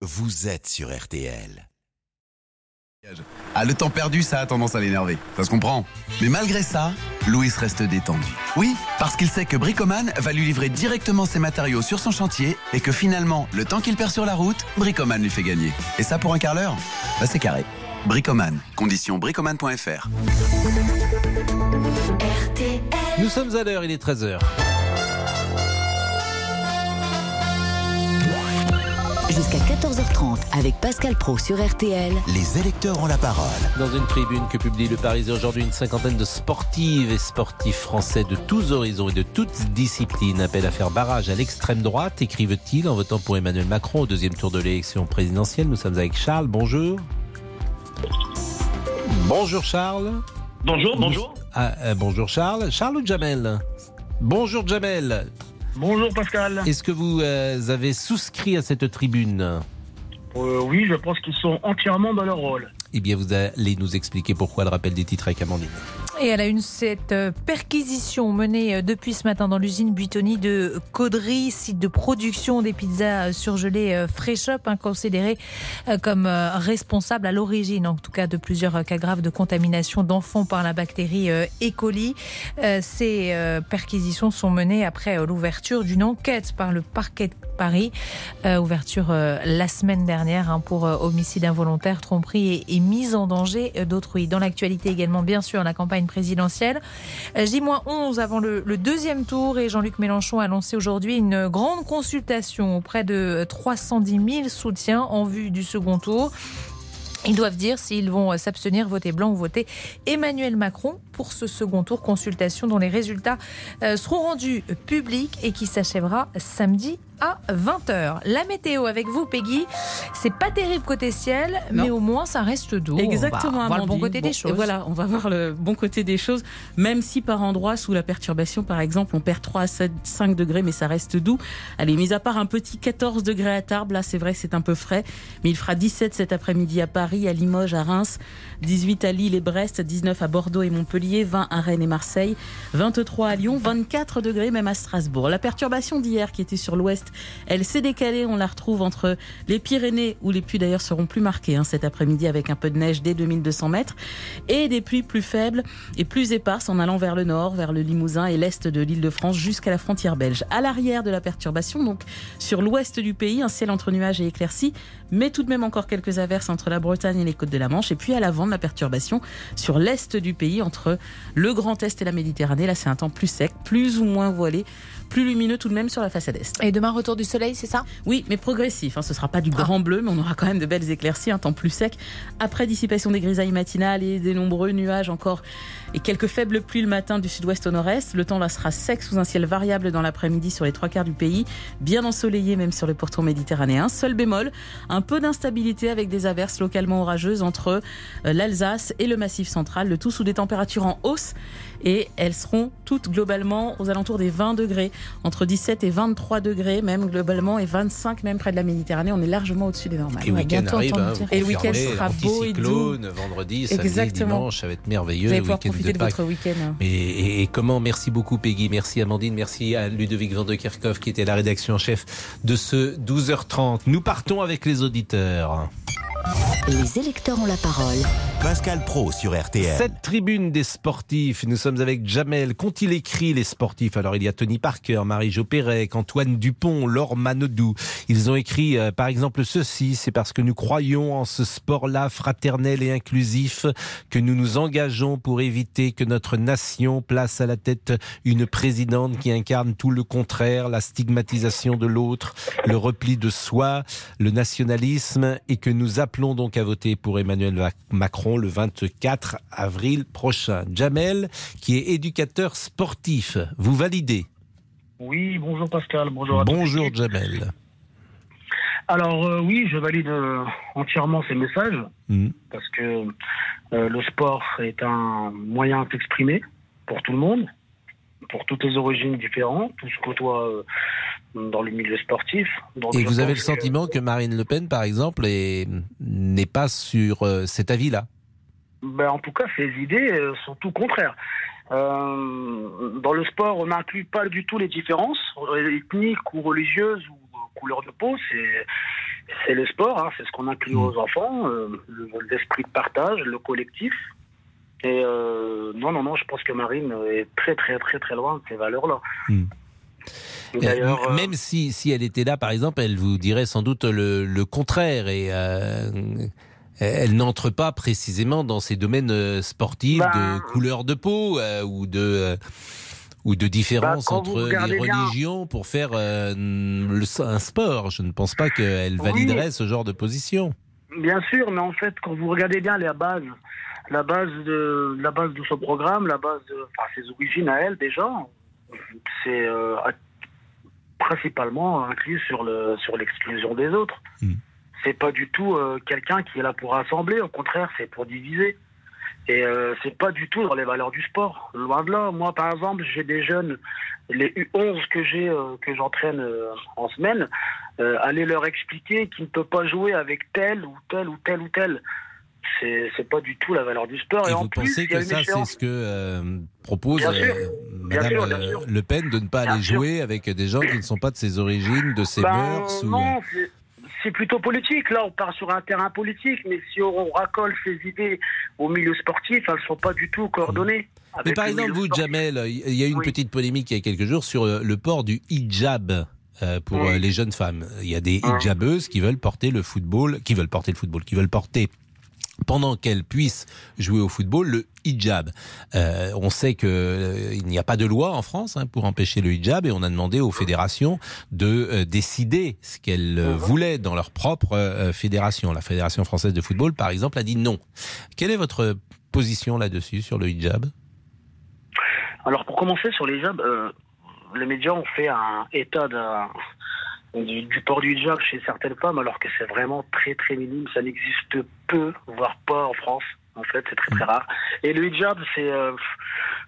vous êtes sur RTL. Ah, le temps perdu, ça a tendance à l'énerver. Ça se comprend. Mais malgré ça, Louis reste détendu. Oui, parce qu'il sait que Bricoman va lui livrer directement ses matériaux sur son chantier et que finalement, le temps qu'il perd sur la route, Bricoman lui fait gagner. Et ça pour un quart d'heure? Bah c'est carré. Bricoman. Condition bricoman.fr. Nous sommes à l'heure, il est 13h. Jusqu'à 14h30 avec Pascal Pro sur RTL. Les électeurs ont la parole. Dans une tribune que publie le Parisien aujourd'hui, une cinquantaine de sportives et sportifs français de tous horizons et de toutes disciplines appellent à faire barrage à l'extrême droite, écrivent-ils en votant pour Emmanuel Macron au deuxième tour de l'élection présidentielle. Nous sommes avec Charles, bonjour. Bonjour Charles. Bonjour, bonjour. Ah, euh, bonjour Charles. Charles ou Jamel? Bonjour Jamel. Bonjour Pascal. Est-ce que vous euh, avez souscrit à cette tribune Euh, oui, je pense qu'ils sont entièrement dans leur rôle. Eh bien, vous allez nous expliquer pourquoi le rappel des titres avec Amandine. Et à la une, cette euh, perquisition menée euh, depuis ce matin dans l'usine Buitoni de Caudry, site de production des pizzas euh, surgelées Fresh Up, hein, considéré comme responsable à l'origine, en tout cas, de plusieurs cas graves de contamination d'enfants par la bactérie E. coli. Ces perquisitions sont menées après l'ouverture d'une enquête par le parquet de Paris. Euh, ouverture euh, la semaine dernière hein, pour euh, homicide involontaire, tromperie et, mise en danger d'autrui. Dans l'actualité également, bien sûr, la campagne présidentielle. Euh, J-11 avant le, le deuxième tour et Jean-Luc Mélenchon a lancé aujourd'hui une grande consultation auprès de 310 000 soutiens en vue du second tour. Ils doivent dire s'ils vont s'abstenir, voter blanc ou voter Emmanuel Macron pour ce second tour consultation dont les résultats euh, seront rendus publics et qui s'achèvera samedi à 20h. La météo avec vous, Peggy. C'est pas terrible côté ciel, Non. mais au moins ça reste doux. Exactement, On va voir le bon côté des choses. Voilà, on va voir le bon côté des choses. Même si par endroits, sous la perturbation, par exemple, on perd 3 à 7, 5 degrés, mais ça reste doux. Allez, mis à part un petit 14 degrés à Tarbes, là, c'est vrai que c'est un peu frais, mais il fera 17 cet après-midi à Paris, à Limoges, à Reims, 18 à Lille et Brest, 19 à Bordeaux et Montpellier, 20 à Rennes et Marseille, 23 à Lyon, 24 degrés même à Strasbourg. La perturbation d'hier qui était sur l'ouest, elle s'est décalée, on la retrouve entre les Pyrénées, où les pluies d'ailleurs seront plus marquées hein, cet après-midi avec un peu de neige dès 2200 mètres, et des pluies plus faibles et plus éparses en allant vers le nord, vers le Limousin et l'est de l'île de France jusqu'à la frontière belge. À l'arrière de la perturbation, donc sur l'ouest du pays, un ciel entre nuages et éclaircies, mais tout de même encore quelques averses entre la Bretagne et les côtes de la Manche, et puis à l'avant de la perturbation sur l'est du pays, entre le Grand Est et la Méditerranée. Là, c'est un temps plus sec, plus ou moins voilé, plus lumineux tout de même sur la façade est. Et demain, retour du soleil, c'est ça? Oui, mais progressif. Hein. Ce sera pas du grand bleu, mais on aura quand même de belles éclaircies, un temps plus sec. Après dissipation des grisailles matinales et des nombreux nuages encore et quelques faibles pluies le matin du sud-ouest au nord-est. Le temps là sera sec sous un ciel variable dans l'après-midi sur les trois quarts du pays, bien ensoleillé même sur le pourtour méditerranéen. Seul bémol, un peu d'instabilité avec des averses localement orageuses entre euh, l'Alsace et le Massif central, le tout sous des températures en hausse et elles seront toutes globalement aux alentours des 20 degrés, entre 17 et 23 degrés même globalement et 25 même près de la Méditerranée. On est largement au-dessus des normales. Et le week-end arrive. hein, vous Et le week-end sera beau et doux. vendredi, samedi, Exactement. dimanche, ça va être Vous merveilleux. allez le pouvoir profiter de votre week-end. Et, et- et comment Merci beaucoup Peggy, merci Amandine, merci à Ludovic Van de Kerkhoff qui était la rédaction en chef de ce 12h30. Nous partons avec les auditeurs. Les électeurs ont la parole. Pascal Pro sur RTL. Cette tribune des sportifs, nous sommes avec Jamel. Qu'ont-ils écrit les sportifs? Alors il y a Tony Parker, Marie-Jo Pérec, Antoine Dupont, Laure Manodou. Ils ont écrit euh, par exemple ceci, c'est parce que nous croyons en ce sport-là fraternel et inclusif que nous nous engageons pour éviter que notre nation place à la tête une présidente qui incarne tout le contraire, la stigmatisation de l'autre, le repli de soi, le nationalisme et que nous appelons donc à voter pour Emmanuel Mac- Macron le 24 avril prochain. Jamel, qui est éducateur sportif, vous validez? Oui, bonjour Pascal, bonjour à tous. Bonjour Jamel. Alors euh, oui, je valide euh, entièrement ces messages Hmm. parce que euh, le sport est un moyen de s'exprimer pour tout le monde, pour toutes les origines différentes, tout se côtoie dans le milieu sportif. Donc, Et vous avez le que- sentiment que Marine Le Pen, par exemple, est- n'est pas sur euh, cet avis-là? Ben, en tout cas, ces idées euh, sont tout contraires. Euh, dans le sport, on n'inclut pas du tout les différences ethniques ou religieuses ou couleur de peau. C'est le sport, hein, c'est ce qu'on inclut Mm. aux enfants, euh, le- l'esprit de partage, le collectif. Et euh, non, non, non, je pense que Marine est très, très, très, très loin de ces valeurs-là. Mm. Euh, Même si, si elle était là, par exemple, elle vous dirait sans doute le, le contraire et euh, elle n'entre pas précisément dans ces domaines euh, sportifs de couleur de peau euh, ou de ou de différence Bah, entre les bien- religions pour faire le- un sport. Je ne pense pas qu'elle Oui. validerait ce genre de position. Bien sûr, mais en fait, quand vous regardez bien la base, la base de la base de ce programme, la base de enfin, ses origines à elle déjà, c'est euh, principalement inclus sur le sur l'exclusion des autres. Mm. C'est pas du tout euh, quelqu'un qui est là pour rassembler, au contraire, c'est pour diviser. Et euh, c'est pas du tout dans les valeurs du sport. Loin de là. Moi, par exemple, j'ai des jeunes, les U11 que j'ai, euh, que j'entraîne euh, en semaine, aller leur expliquer qu'ils ne peuvent pas jouer avec tel ou tel ou tel ou tel. C'est, pas du tout la valeur du sport. Et, Et, en vous plus, pensez a que ça, c'est ce que euh, propose euh, Bien Madame sûr, bien euh, sûr. Le Pen de ne pas Bien aller sûr. jouer avec des gens qui ne sont pas de ses origines, de ses Ben, mœurs. Non, c'est, c'est plutôt politique. Là, on part sur un terrain politique, mais si on racole ces idées au milieu sportif, elles ne sont pas du tout coordonnées. Mais par le exemple, vous, sportif. Jamel, il y a eu une Oui. petite polémique il y a quelques jours sur euh, le port du hijab. euh, pour Oui. les jeunes femmes, il y a des Oui. hijabeuses qui veulent porter le football, qui veulent porter le football, qui veulent porter pendant qu'elles puissent jouer au football le hijab. Euh, on sait que euh, il n'y a pas de loi en France hein, pour empêcher le hijab et on a demandé aux fédérations de euh, décider ce qu'elles Mhm. voulaient dans leur propre fédération. La fédération française de football, par exemple, a dit non. Quelle est votre position là-dessus sur le hijab? Alors pour commencer sur les hijabs, euh, les médias ont fait un état d'un- du, du port du hijab chez certaines femmes, alors que c'est vraiment très très minime. Ça n'existe peu, voire pas en France. En fait, c'est très très rare. Et le hijab, c'est euh,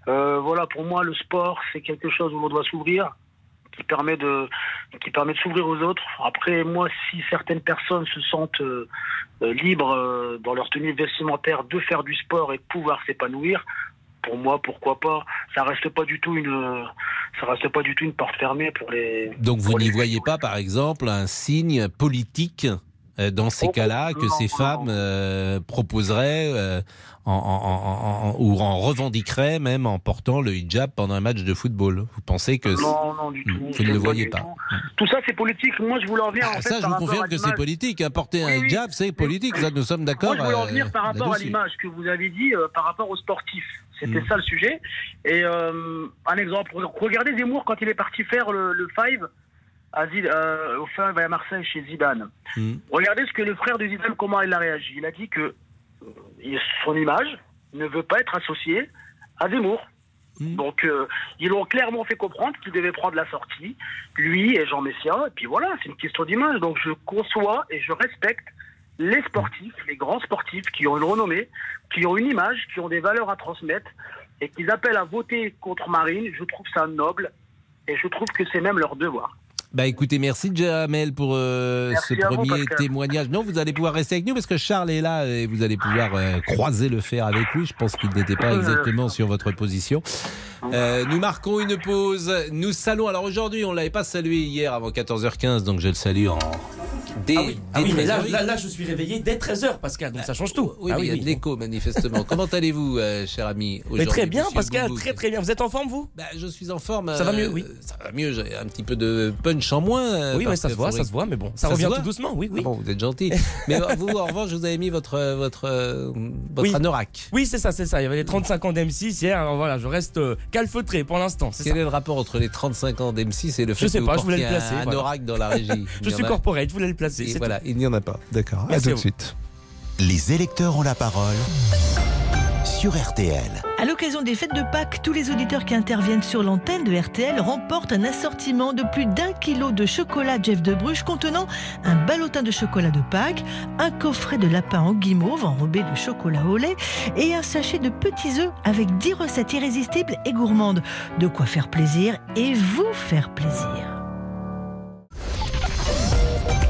euh, voilà pour moi le sport, c'est quelque chose où l'on doit s'ouvrir, qui permet de qui permet de s'ouvrir aux autres. Après, moi, si certaines personnes se sentent euh, libres dans leur tenue vestimentaire de faire du sport et de pouvoir s'épanouir, pour moi, pourquoi pas Ça reste pas du tout une, ça reste pas du tout une porte fermée pour les. Donc vous n'y voyez pas, par exemple, un signe politique euh, dans ces cas-là que ces femmes euh, proposeraient euh, en, en- en- en- ou en revendiqueraient même en portant le hijab pendant un match de football Vous pensez que Non, non, du tout. vous ne le voyez pas tout. Tout ça, c'est politique. Moi, je voulais en venir. Ah, en fait, Ça, je vous confirme que c'est politique. hein. Porter un Oui, hijab, c'est politique. Ça, nous sommes d'accord. Moi, je voulais en venir euh, par rapport à l'image que vous avez dit euh, par rapport aux sportifs. C'était Mm. ça le sujet. Et euh, un exemple, regardez Zemmour quand il est parti faire le, le five à Zid- euh, au five à Marseille chez Zidane. Mm. Regardez ce que le frère de Zidane, comment il a réagi. Il a dit que euh, son image ne veut pas être associée à Zemmour. Mm. Donc, euh, ils l'ont clairement fait comprendre qu'il devait prendre la sortie, lui et Jean Messia. Et puis voilà, c'est une question d'image. Donc, je conçois et je respecte les sportifs, les grands sportifs qui ont une renommée, qui ont une image, qui ont des valeurs à transmettre et qui appellent à voter contre Marine. Je trouve ça noble et je trouve que c'est même leur devoir. Bah écoutez, merci Jamel pour euh, Merci ce vous, premier témoignage. Non, vous allez pouvoir rester avec nous parce que Charles est là et vous allez pouvoir euh, croiser le fer avec lui. Je pense qu'il n'était pas exactement sur votre position. Euh, nous marquons une pause. Nous saluons. Alors aujourd'hui, on l'avait pas salué hier avant 14h15, donc je le salue en dès, Ah oui, dès ah oui, mais là, 13h. là, là, je suis réveillé dès 13h, Pascal, donc ça change tout. Oui, Ah mais il y a de l'écho manifestement. Comment allez-vous, euh, cher ami Mais très bien, Pascal, très très bien. Vous êtes en forme, vous? Bah, je suis en forme. Ça va euh, mieux, oui. Ça va mieux. J'ai un petit peu de punch en moins. euh, Oui, oui, ça se voit, ça se voit, mais bon, Ça ça, revient tout doucement, oui, oui. Ah bon, vous êtes gentil. Mais euh, vous, en revanche, vous avez mis votre votre euh, votre Oui. anorak. Oui, c'est ça, c'est ça. Il y avait les 35 ans d'M6 hier, alors voilà, je reste euh, calfeutré pour l'instant. c'est Quel ça. est le rapport entre les 35 ans d'M6 et le fait sais que pas, vous je voulais le portiez placer, un voilà. anorak dans la régie Il Je suis a- corporate, je voulais le placer. Et voilà, il n'y en a pas. D'accord. À tout de suite. Les électeurs ont la parole sur RTL. À l'occasion des fêtes de Pâques, tous les auditeurs qui interviennent sur l'antenne de RTL remportent un assortiment de plus d'un kilo de chocolat Jeff de Bruges contenant un ballotin de chocolat de Pâques, un coffret de lapin en guimauve enrobé de chocolat au lait et un sachet de petits œufs avec 10 recettes irrésistibles et gourmandes. De quoi faire plaisir et vous faire plaisir.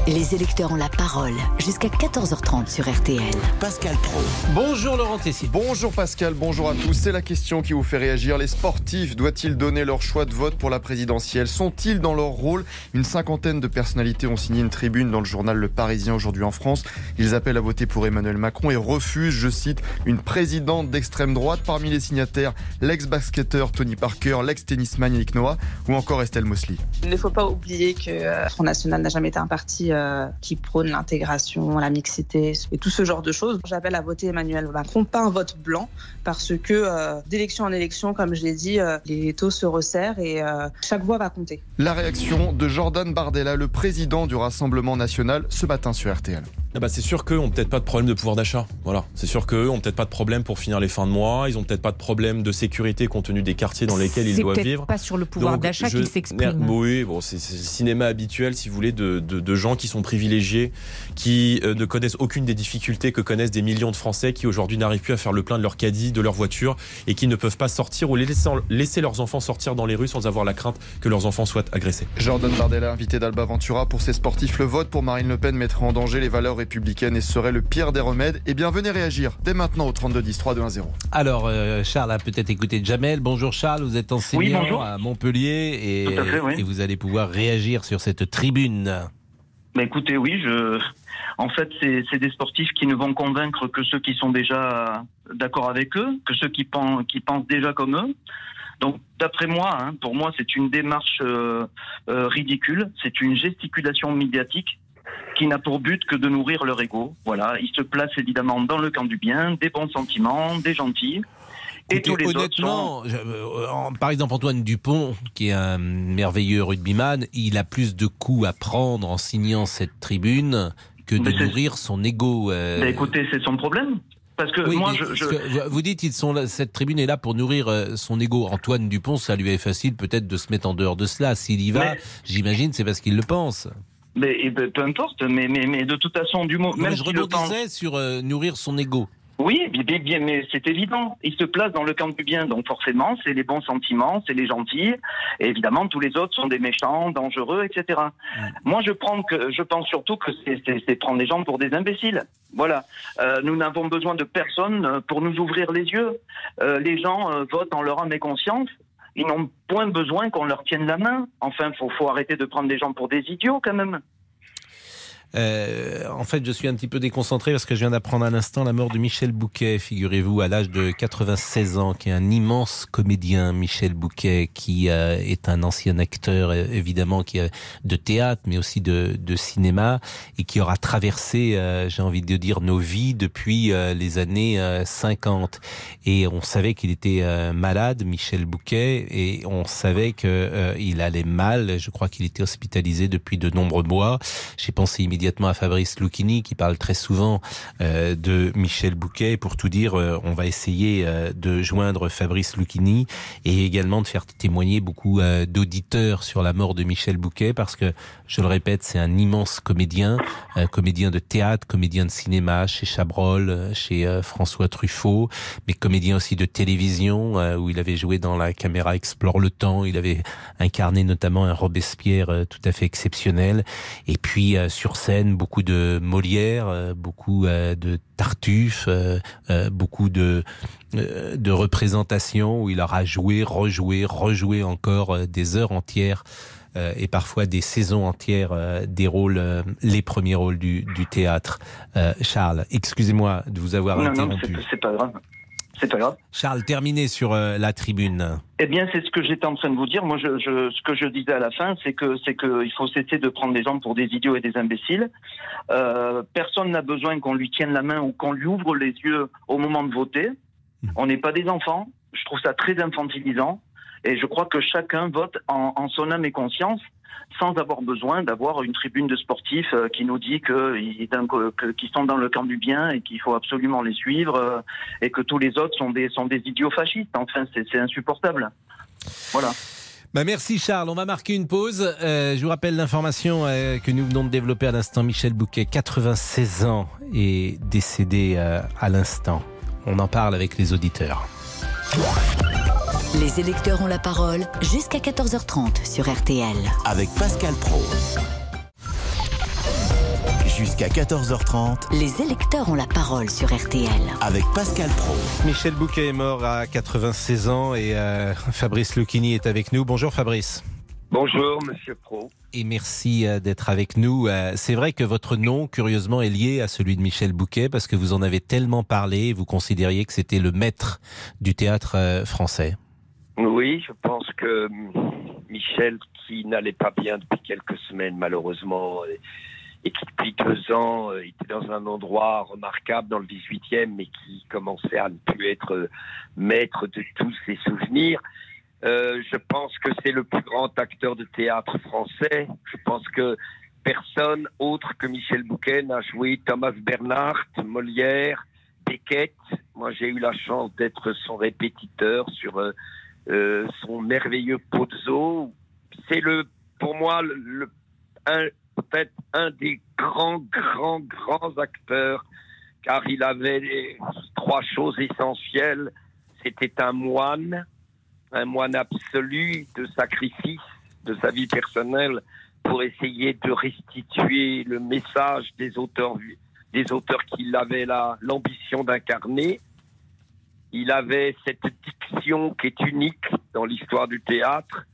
Les électeurs ont la parole jusqu'à 14h30 sur RTL. Pascal Pro. Bonjour Laurent Tessier. Bonjour Pascal, bonjour à tous. C'est la question qui vous fait réagir. Les sportifs doivent-ils donner leur choix de vote pour la présidentielle? Sont-ils dans leur rôle? Une cinquantaine de personnalités ont signé une tribune dans le journal Le Parisien aujourd'hui en France. Ils appellent à voter pour Emmanuel Macron et refusent, je cite, une présidente d'extrême droite. Parmi les signataires, l'ex-basketteur Tony Parker, l'ex-tennisman Yannick Noah ou encore Estelle Mosley. Il ne faut pas oublier que euh, Front National n'a jamais été un parti euh, qui prône l'intégration, la mixité et tout ce genre de choses. J'appelle à voter Emmanuel Macron, pas un vote blanc, parce que euh, d'élection en élection, comme je l'ai dit, euh, les taux se resserrent et chaque voix va compter. La réaction de Jordan Bardella, le président du Rassemblement national, ce matin sur RTL. Ah bah c'est sûr qu'eux ont peut-être pas de problème de pouvoir d'achat. Voilà. C'est sûr qu'eux ont peut-être pas de problème pour finir les fins de mois. Ils ont peut-être pas de problème de sécurité compte tenu des quartiers dans lesquels ils doivent vivre. pas sur le pouvoir d'achat qu'ils s'expriment. Oui, bon, c'est le cinéma habituel, si vous voulez, de, de, de gens qui sont privilégiés, qui euh, ne connaissent aucune des difficultés que connaissent des millions de Français qui aujourd'hui n'arrivent plus à faire le plein de leur caddie, de leur voiture et qui ne peuvent pas sortir ou laisser, laisser leurs enfants sortir dans les rues sans avoir la crainte que leurs enfants soient agressés. Jordan Bardella, invité d'Alba Ventura pour ses sportifs. Le vote pour Marine Le Pen mettrait en danger les valeurs républicaines et serait le pire des remèdes. Eh bien, venez réagir dès maintenant au 32 10 3 2 1 0. Alors, euh, Charles a peut-être écouté Jamel. Bonjour Charles, vous êtes enseignant à Montpellier et, et, vous allez pouvoir réagir sur cette tribune. Bah écoutez, oui, je... en fait, c'est des sportifs qui ne vont convaincre que ceux qui sont déjà d'accord avec eux, que ceux qui pensent, qui pensent déjà comme eux. Donc, d'après moi, hein, pour moi, c'est une démarche euh, euh, ridicule, c'est une gesticulation médiatique qui n'a pour but que de nourrir leur ego. Voilà, ils se placent évidemment dans le camp du bien, des bons sentiments, des gentils. Et tous les honnêtement, autres sont... par exemple Antoine Dupont, qui est un merveilleux rugbyman, il a plus de coups à prendre en signant cette tribune que de nourrir son ego. Euh... Mais écoutez, c'est son problème. Parce que oui, moi, je, je... Que vous dites ils sont là, cette tribune est là pour nourrir euh, son ego. Antoine Dupont, ça lui est facile peut-être de se mettre en dehors de cela. S'il y va, mais... j'imagine, c'est parce qu'il le pense. Mais peu importe, mais, mais, mais de toute façon, du. Même je rebondissais pense... sur euh, nourrir son ego. Oui, bien, mais c'est évident. Il se place dans le camp du bien, donc forcément, c'est les bons sentiments, c'est les gentils. Et évidemment, tous les autres sont des méchants, dangereux, etc. Mmh. Moi, je, prends que, je pense surtout que c'est prendre les gens pour des imbéciles. Voilà. Euh, nous n'avons besoin de personne pour nous ouvrir les yeux. Euh, les gens euh, votent en leur âme et conscience. Ils n'ont point besoin qu'on leur tienne la main. Enfin, faut, faut arrêter de prendre les gens pour des idiots, quand même. Euh, en fait, je suis un petit peu déconcentré parce que je viens d'apprendre à l'instant la mort de Michel Bouquet, figurez-vous, à l'âge de 96 ans, qui est un immense comédien, Michel Bouquet, qui euh, est un ancien acteur, évidemment, qui de théâtre, mais aussi de, cinéma, et qui aura traversé, euh, j'ai envie de dire, nos vies depuis euh, les années 50. Et on savait qu'il était malade, Michel Bouquet, et on savait que il allait mal. Je crois qu'il était hospitalisé depuis de nombreux mois. J'ai pensé immédiatement immédiatement à Fabrice Lucchini qui parle très souvent euh, de Michel Bouquet. Pour tout dire, euh, on va essayer euh, de joindre Fabrice Lucchini et également de faire témoigner beaucoup d'auditeurs sur la mort de Michel Bouquet parce que, je le répète, c'est un immense comédien, comédien de théâtre, comédien de cinéma chez Chabrol, chez François Truffaut, mais comédien aussi de télévision où il avait joué dans La caméra explore le temps. Il avait incarné notamment un Robespierre tout à fait exceptionnel. Et puis sur scène beaucoup de Molière, beaucoup de Tartuffe, beaucoup de de représentations où il aura joué, rejoué, rejoué encore des heures entières euh, et parfois des saisons entières euh, des rôles, euh, les premiers rôles du, du théâtre. Charles, excusez-moi de vous avoir non, interrompu. Non, c'est pas grave. C'est pas grave. Charles, terminez sur euh, la tribune. Eh bien, c'est ce que j'étais en train de vous dire. Moi, je, je, ce que je disais à la fin, c'est que c'est que il faut cesser de prendre les gens pour des idiots et des imbéciles. Euh, personne n'a besoin qu'on lui tienne la main ou qu'on lui ouvre les yeux au moment de voter. On n'est pas des enfants. Je trouve ça très infantilisant. Et je crois que chacun vote en, en son âme et conscience sans avoir besoin d'avoir une tribune de sportifs euh, qui nous dit qu'ils qu sont dans le camp du bien et qu'il faut absolument les suivre euh, et que tous les autres sont des, sont des idiots fascistes. Enfin, c'est insupportable. Voilà. Bah merci Charles, on va marquer une pause. Euh, je vous rappelle l'information que nous venons de développer à l'instant. Michel Bouquet, 96 ans, est décédé à l'instant. On en parle avec les auditeurs. Les électeurs ont la parole jusqu'à 14h30 sur RTL. Avec Pascal Pro. Jusqu'à 14h30. Les électeurs ont la parole sur RTL. Avec Pascal Pro. Michel Bouquet est mort à 96 ans et euh, Fabrice Lucchini est avec nous. Bonjour Fabrice. Bonjour Monsieur Pro. Et merci euh, d'être avec nous. Euh, c'est vrai que votre nom, curieusement, est lié à celui de Michel Bouquet parce que vous en avez tellement parlé, vous considériez que c'était le maître du théâtre français. Oui, je pense que Michel, qui n'allait pas bien depuis quelques semaines malheureusement, et qui depuis deux ans était dans un endroit remarquable dans le 18e, mais qui commençait à ne plus être maître de tous ses souvenirs, euh, je pense que c'est le plus grand acteur de théâtre français. Je pense que personne autre que Michel Bouquet n'a joué Thomas Bernhardt, Molière, Beckett. Moi, j'ai eu la chance d'être son répétiteur sur euh, euh, son merveilleux Pozzo. C'est le, pour moi, le, peut-être un des grands, grands, grands acteurs, car il avait trois choses essentielles. C'était un moine, un moine absolu de sacrifice de sa vie personnelle pour essayer de restituer le message des auteurs, des auteurs qu'il avait l'ambition d'incarner. Il avait cette diction qui est unique dans l'histoire du théâtre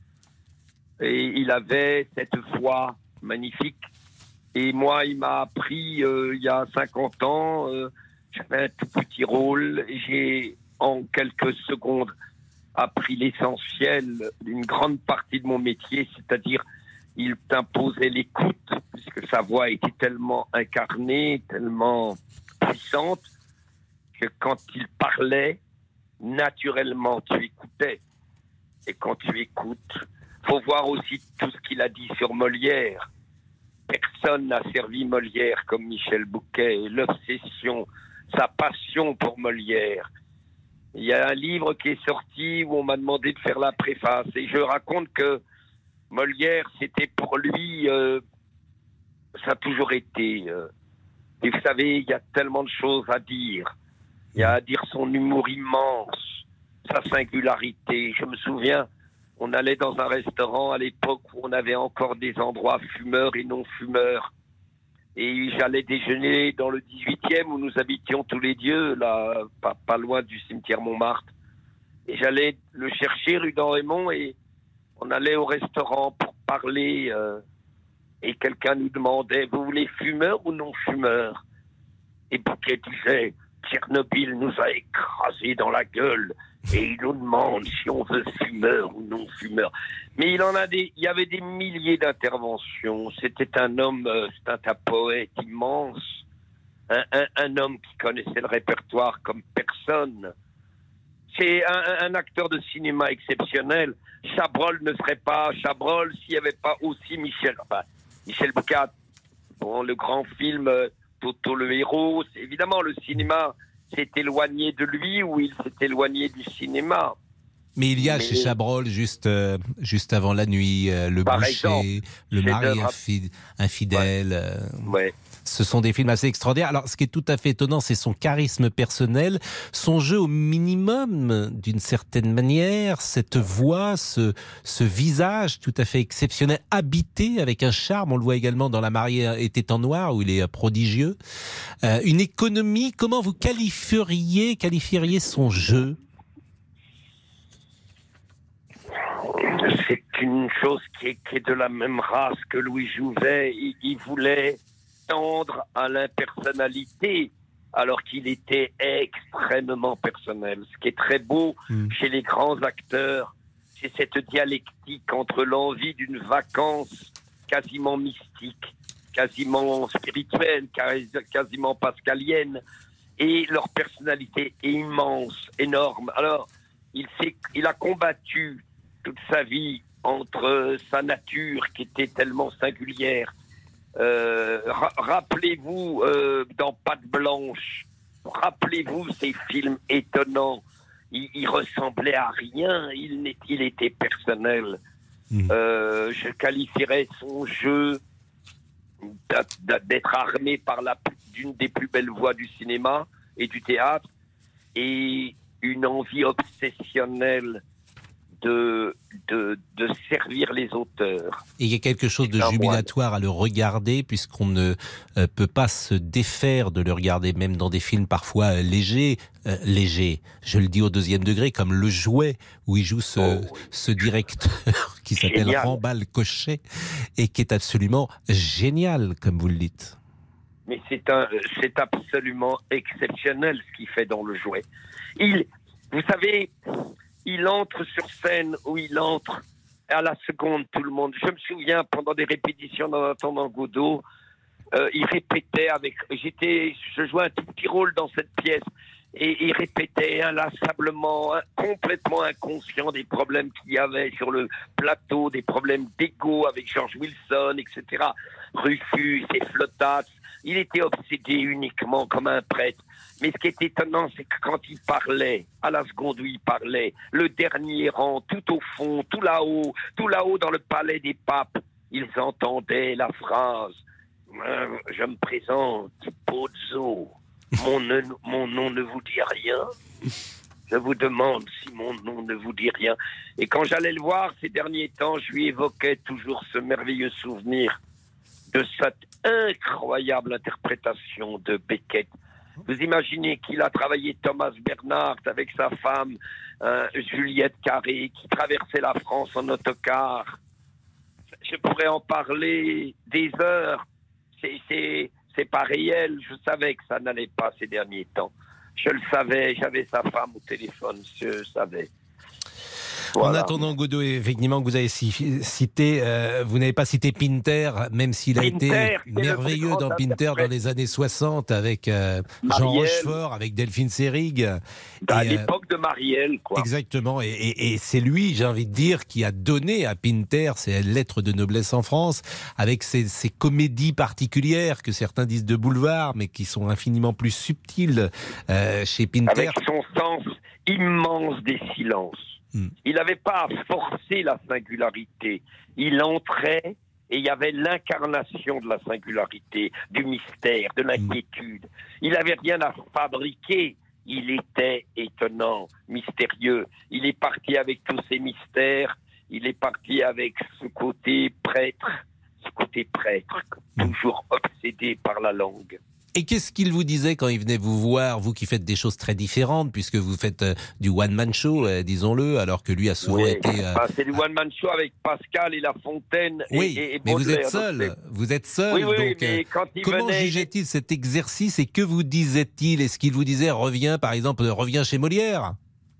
et il avait cette voix magnifique. Et moi, il m'a appris euh, il y a 50 ans, euh, j'avais un tout petit rôle, j'ai en quelques secondes appris l'essentiel d'une grande partie de mon métier, c'est-à-dire il t'imposait l'écoute, puisque sa voix était tellement incarnée, tellement puissante, que quand il parlait, naturellement, tu écoutais. Et quand tu écoutes, faut voir aussi tout ce qu'il a dit sur Molière. Personne n'a servi Molière comme Michel Bouquet, l'obsession, sa passion pour Molière, il y a un livre qui est sorti où on m'a demandé de faire la préface et je raconte que Molière, c'était pour lui, euh, ça a toujours été. Euh, et vous savez, il y a tellement de choses à dire. A à dire son humour immense, sa singularité. Je me souviens, on allait dans un restaurant à l'époque où on avait encore des endroits fumeurs et non fumeurs. Et j'allais déjeuner dans le 18e où nous habitions tous les dieux, là, pas, loin du cimetière Montmartre. Et j'allais le chercher rue d'En et on allait au restaurant pour parler. Euh, et quelqu'un nous demandait Vous voulez fumeur ou non fumeur Et Bouquet disait Tchernobyl nous a écrasés dans la gueule et il nous demande si on veut fumeur ou non fumeur. Mais il en a des, il y avait des milliers d'interventions. C'était un homme, euh, c'est un, poète immense, un, un, homme qui connaissait le répertoire comme personne. C'est un, acteur de cinéma exceptionnel. Chabrol ne serait pas Chabrol s'il n'y avait pas aussi Michel, enfin, Michel Boucat. Bon, le grand film euh, Toto le héros. Évidemment, le cinéma s'est éloigné de lui ou il s'est éloigné du cinéma. Mais il y a chez Chabrol, juste, euh, juste avant la nuit, euh, Le Boucher, Le mari infidèle. Euh, ouais. Ce sont des films assez extraordinaires. Alors, ce qui est tout à fait étonnant, c'est son charisme personnel, son jeu au minimum, d'une certaine manière, cette voix, ce, visage tout à fait exceptionnel, habité avec un charme. On le voit également dans La mariée était en noir, où il est prodigieux. une économie, comment vous qualifieriez, qualifieriez son jeu? C'est une chose qui est, de la même race que Louis Jouvet. Il, voulait à l'impersonnalité alors qu'il était extrêmement personnel. Ce qui est très beau hmm. chez les grands acteurs, c'est cette dialectique entre l'envie d'une vacance quasiment mystique, quasiment spirituelle, quasiment pascalienne, et leur personnalité immense, énorme. Alors, il, il a combattu toute sa vie entre sa nature qui était tellement singulière. Euh, rappelez-vous euh, dans Pâte Blanche, rappelez-vous ces films étonnants. Il, ressemblait à rien, il, il était personnel. Mmh. Euh, je qualifierais son jeu d'être armé par d'une des plus belles voix du cinéma et du théâtre et une envie obsessionnelle de, de, de servir les auteurs. Et il y a quelque chose de jubilatoire à le regarder, puisqu'on ne euh, peut pas se défaire de le regarder, même dans des films parfois euh, légers. Euh, légers, je le dis au deuxième degré, comme Le Jouet, où il joue ce, ce directeur qui s'appelle. Rambal Cochet, et qui est absolument génial, comme vous le dites. Mais c'est un, c'est absolument exceptionnel ce qu'il fait dans le jouet. Il, vous savez, il entre sur scène où il entre à la seconde tout le monde. Je me souviens pendant des répétitions dans attendant Godot, euh, il répétait avec, j'étais, je jouais un tout petit rôle dans cette pièce et il répétait inlassablement, hein, complètement inconscient des problèmes qu'il y avait sur le plateau, des problèmes d'ego avec George Wilson, etc. Rufus et Flotas. Il était obsédé uniquement comme un prêtre. Mais ce qui est étonnant, c'est que quand il parlait, à la seconde où il parlait, le dernier rang, tout au fond, tout là-haut, tout là-haut dans le palais des papes, ils entendaient la phrase Euh, Je me présente, Pozzo. Mon, nom ne vous dit rien Je vous demande si mon nom ne vous dit rien. Et quand j'allais le voir ces derniers temps, je lui évoquais toujours ce merveilleux souvenir de cette incroyable interprétation de Beckett. Vous imaginez qu'il a travaillé Thomas Bernard avec sa femme euh, Juliette Carré, qui traversait la France en autocar. Je pourrais en parler des heures. C'est, c'est, pas réel. Je savais que ça n'allait pas ces derniers temps. Je le savais. J'avais sa femme au téléphone. Je savais. En attendant Godot, effectivement, que vous avez ci- cité, euh, vous n'avez pas cité Pinter, même s'il a Pinter, été merveilleux dans Pinter dans les années 60 avec euh, Jean. Rochefort, avec Delphine Seyrig. À Et, euh, l'époque de Marielle, quoi. Exactement, et, et- et c'est lui, j'ai envie de dire, qui a donné à Pinter ses lettres de noblesse en France, avec ses, ses comédies particulières que certains disent de boulevard, mais qui sont infiniment plus subtiles euh, chez Pinter. avec son sens immense des silences. Hmm. Il n'avait pas à forcer la singularité. Il entrait et il y avait l'incarnation de la singularité, du mystère, de l'inquiétude. Il n'avait rien à fabriquer. Il était étonnant, mystérieux. Il est parti avec tous ses mystères. Il est parti avec ce côté prêtre, ce côté prêtre, toujours obsédé par la langue. Et qu'est-ce qu'il vous disait quand il venait vous voir, vous qui faites des choses très différentes, puisque vous faites euh, du one-man show, euh, disons-le, alors que lui a souvent Oui. été... euh, Bah, c'est du one-man show avec Pascal et La Fontaine. et- Oui, et, et mais vous êtes seul, vous êtes seul. Oui, oui, donc, mais euh, quand il comment venait- jugeait-il cet exercice et que vous disait-il? Est-ce qu'il vous disait reviens, par exemple, reviens chez Molière?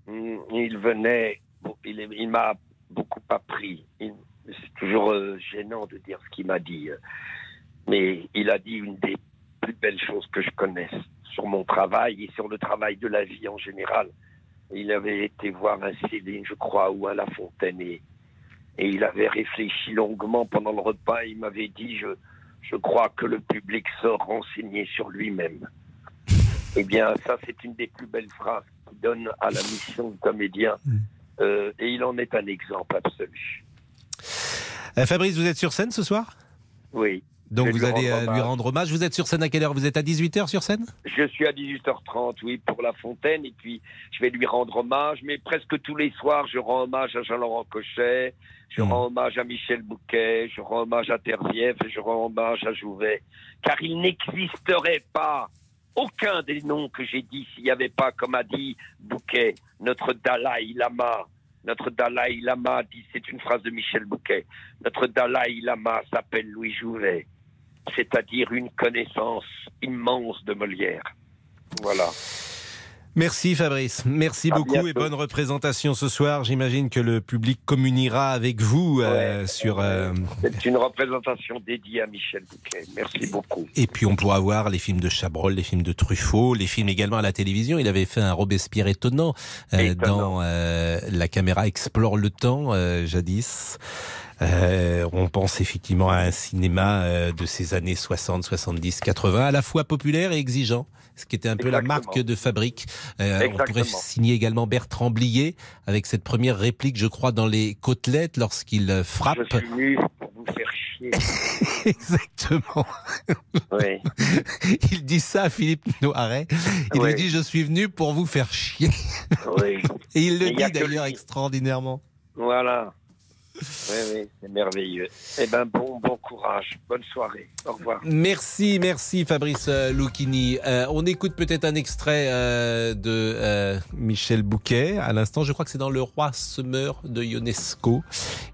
Mm, Il venait, il, m'a beaucoup appris. C'est toujours gênant de dire ce qu'il m'a dit. Mais il a dit une des plus belles choses que je connaisse sur mon travail et sur le travail de la vie en général. Il avait été voir un Céline, je crois, ou un La Fontaine et, et il avait réfléchi longuement pendant le repas. Il m'avait dit, je, je crois que le public sort renseigné sur lui-même. Eh bien, ça, c'est une des plus belles phrases qui donne à la mission de comédien. Euh, et il en est un exemple absolu. Euh, Fabrice, vous êtes sur scène ce soir? Oui. Donc vous allez rendre euh, lui rendre hommage. Vous êtes sur scène à quelle heure? Vous êtes à 18h sur scène? Je suis à 18h30, oui, pour La Fontaine, et puis je vais lui rendre hommage, mais presque tous les soirs, je rends hommage à Jean-Laurent Cochet, je rends hommage à Michel Bouquet, je rends hommage à et je rends hommage à Jouvet, car il n'existerait pas aucun des noms que j'ai dit s'il n'y avait pas, comme a dit Bouquet, notre Dalai Lama. Notre Dalai Lama dit, c'est une phrase de Michel Bouquet, notre Dalai Lama s'appelle Louis Jouvet, c'est-à-dire une connaissance immense de Molière. Voilà. Merci Fabrice, merci À beaucoup et bonne représentation ce soir. J'imagine que le public communiera avec vous euh, sur... euh, C'est une représentation dédiée à Michel Bouquet. Merci beaucoup. Et puis on pourra voir les films de Chabrol, les films de Truffaut, les films également à la télévision. Il avait fait un Robespierre étonnant, euh, Étonnant. dans La caméra explore le temps jadis. Euh, on pense effectivement à un cinéma euh, de ces années 60, 70, 80, à la fois populaire et exigeant, ce qui était un peu la marque de fabrique. Euh, on pourrait signer également Bertrand Blier avec cette première réplique, je crois, dans les côtelettes lorsqu'il euh, frappe. Je suis venu pour vous faire chier. Exactement. Oui. Il dit ça à Philippe Noiret. Il lui dit Je suis venu pour vous faire chier. Oui. Et il le dit d'ailleurs extraordinairement. Voilà. Oui, oui, c'est merveilleux. Eh ben, bon, bon courage. Bonne soirée. Au revoir. Merci, merci Fabrice euh, Lucchini. Euh, on écoute peut-être un extrait euh, de euh, Michel Bouquet. À l'instant, je crois que c'est dans Le Roi se meurt de Ionesco.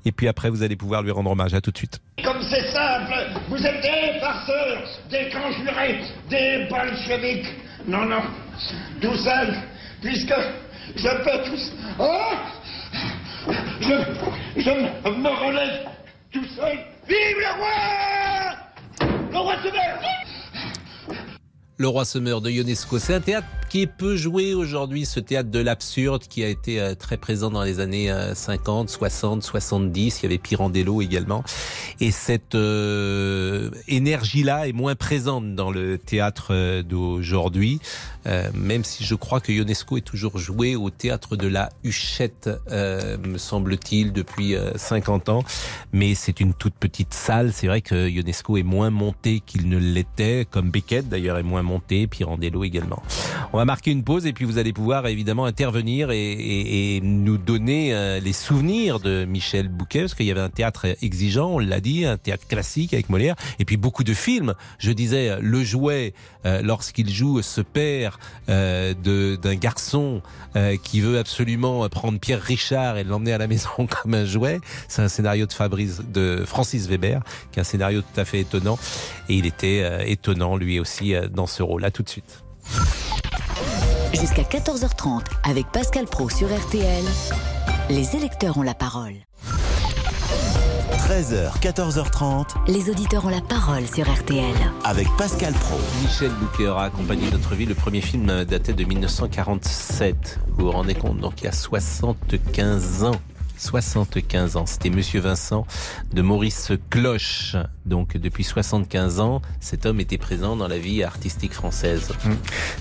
Et puis après, vous allez pouvoir lui rendre hommage. À tout de suite. Comme c'est simple, vous êtes des farceurs, des conjurés, des bolcheviks. Non, non, tout seul, puisque je peux tous. Oh je, je me relève tout seul. Vive le roi Le roi se meurt Le Roi se meurt de Ionesco. C'est un théâtre qui est peu joué aujourd'hui, ce théâtre de l'absurde qui a été euh, très présent dans les années euh, 50, 60, 70. Il y avait Pirandello également. Et cette euh, énergie-là est moins présente dans le théâtre euh, d'aujourd'hui, même si je crois que Ionesco est toujours joué au théâtre de la Huchette, me semble-t-il, depuis euh, 50 ans. Mais c'est une toute petite salle. C'est vrai que Ionesco est moins monté qu'il ne l'était, comme Beckett d'ailleurs est moins Pirandello également. On va marquer une pause et puis vous allez pouvoir évidemment intervenir et, nous donner euh, les souvenirs de Michel Bouquet, parce qu'il y avait un théâtre exigeant, on l'a dit, un théâtre classique avec Molière, et puis beaucoup de films. Je disais, Le Jouet, euh, lorsqu'il joue ce père euh, d'un garçon qui veut absolument prendre Pierre Richard et l'emmener à la maison comme un jouet, c'est un scénario de Fabrice, de Francis Weber, qui est un scénario tout à fait étonnant, et il était étonnant lui aussi dans ce rôle. là tout de suite. Jusqu'à 14h30 avec Pascal Pro sur RTL. Les électeurs ont la parole. 13h, 14h30 Les auditeurs ont la parole sur RTL. avec Pascal Pro. Michel Bouquet aura accompagné notre vie. Le premier film datait de 1947. Vous vous rendez compte Donc il y a 75 ans. 75 ans. C'était Monsieur Vincent de Maurice Cloche. Donc depuis 75 ans, cet homme était présent dans la vie artistique française.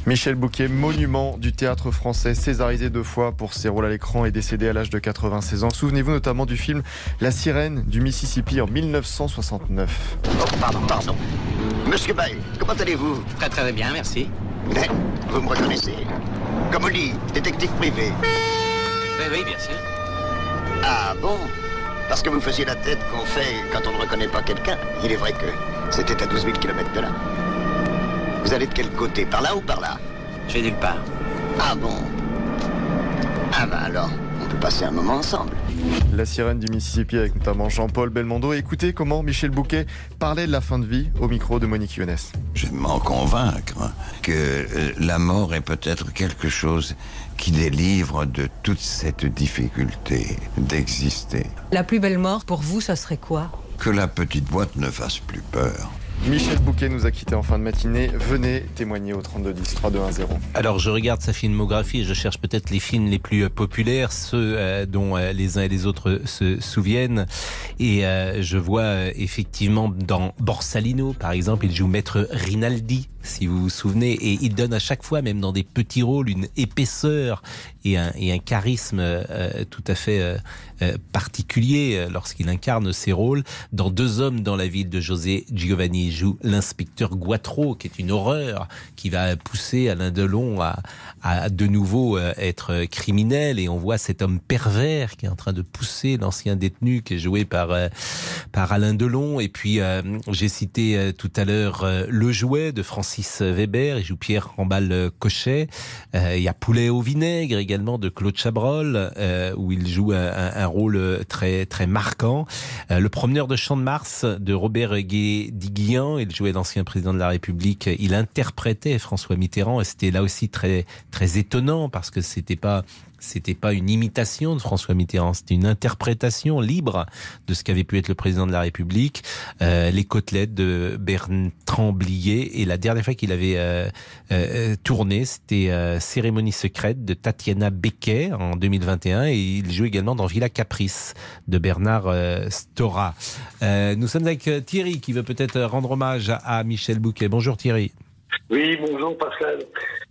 Michel Bouquet, monument du théâtre français, césarisé deux fois pour ses rôles à l'écran et décédé à l'âge de 96 ans. Souvenez-vous notamment du film La sirène du Mississippi en 1969. Oh, pardon, pardon. Monsieur Bay, comment allez-vous? Très très bien, merci. Mais vous me reconnaissez Comme on dit, détective privé. Oui, oui, bien sûr. Ah bon? Parce que vous faisiez la tête qu'on fait quand on ne reconnaît pas quelqu'un. Il est vrai que c'était à 12 000 km de là. Vous allez de quel côté? Par là ou par là? Je vais nulle part. Ah bon? Ah bah alors, on peut passer un moment ensemble. La sirène du Mississippi avec notamment Jean-Paul Belmondo. Écoutez comment Michel Bouquet parlait de la fin de vie au micro de Monique Younes. Je vais m'en convaincre que euh, la mort est peut-être quelque chose qui délivre de toute cette difficulté d'exister. La plus belle mort pour vous, ça serait quoi? Que la petite boîte ne fasse plus peur. Michel Bouquet nous a quittés en fin de matinée. Venez témoigner au 3210 3210. Alors je regarde sa filmographie et je cherche peut-être les films les plus euh, populaires, ceux euh, dont euh, les uns et les autres se souviennent. Et je vois effectivement dans Borsalino, par exemple, il joue Maître Rinaldi, si vous vous souvenez, et il donne à chaque fois, même dans des petits rôles, une épaisseur et un, charisme euh, tout à fait euh, euh, particulier euh, lorsqu'il incarne ses rôles. Dans Deux hommes dans la ville de José Giovanni, il joue l'inspecteur Guatro, qui est une horreur, qui va pousser Alain Delon à, à de nouveau euh, être criminel. Et on voit cet homme pervers qui est en train de pousser l'ancien détenu qui est joué par, euh, par Alain Delon. Et puis, euh, j'ai cité tout à l'heure Le Jouet de Francis Weber. Il joue Pierre Rambal Cochet. Il y a Poulet au vinaigre également de Claude Chabrol, où il joue un, rôle très très marquant. Le promeneur de Champ de Mars de Robert Guédiguian, il jouait l'ancien président de la République. Il interprétait François Mitterrand et c'était là aussi très très étonnant parce que c'était pas c'était pas une imitation de François Mitterrand, c'était une interprétation libre de ce qu'avait pu être le président de la République. Euh, les côtelettes de Bertrand Blier et la dernière fois qu'il avait euh, euh, tourné, c'était Cérémonie secrète de Tatiana Becquet en 2021 et il joue également dans Villa Caprice de Bernard Stora. Nous sommes avec Thierry qui veut peut-être rendre hommage à Michel Bouquet. Bonjour Thierry. Oui, bonjour Pascal.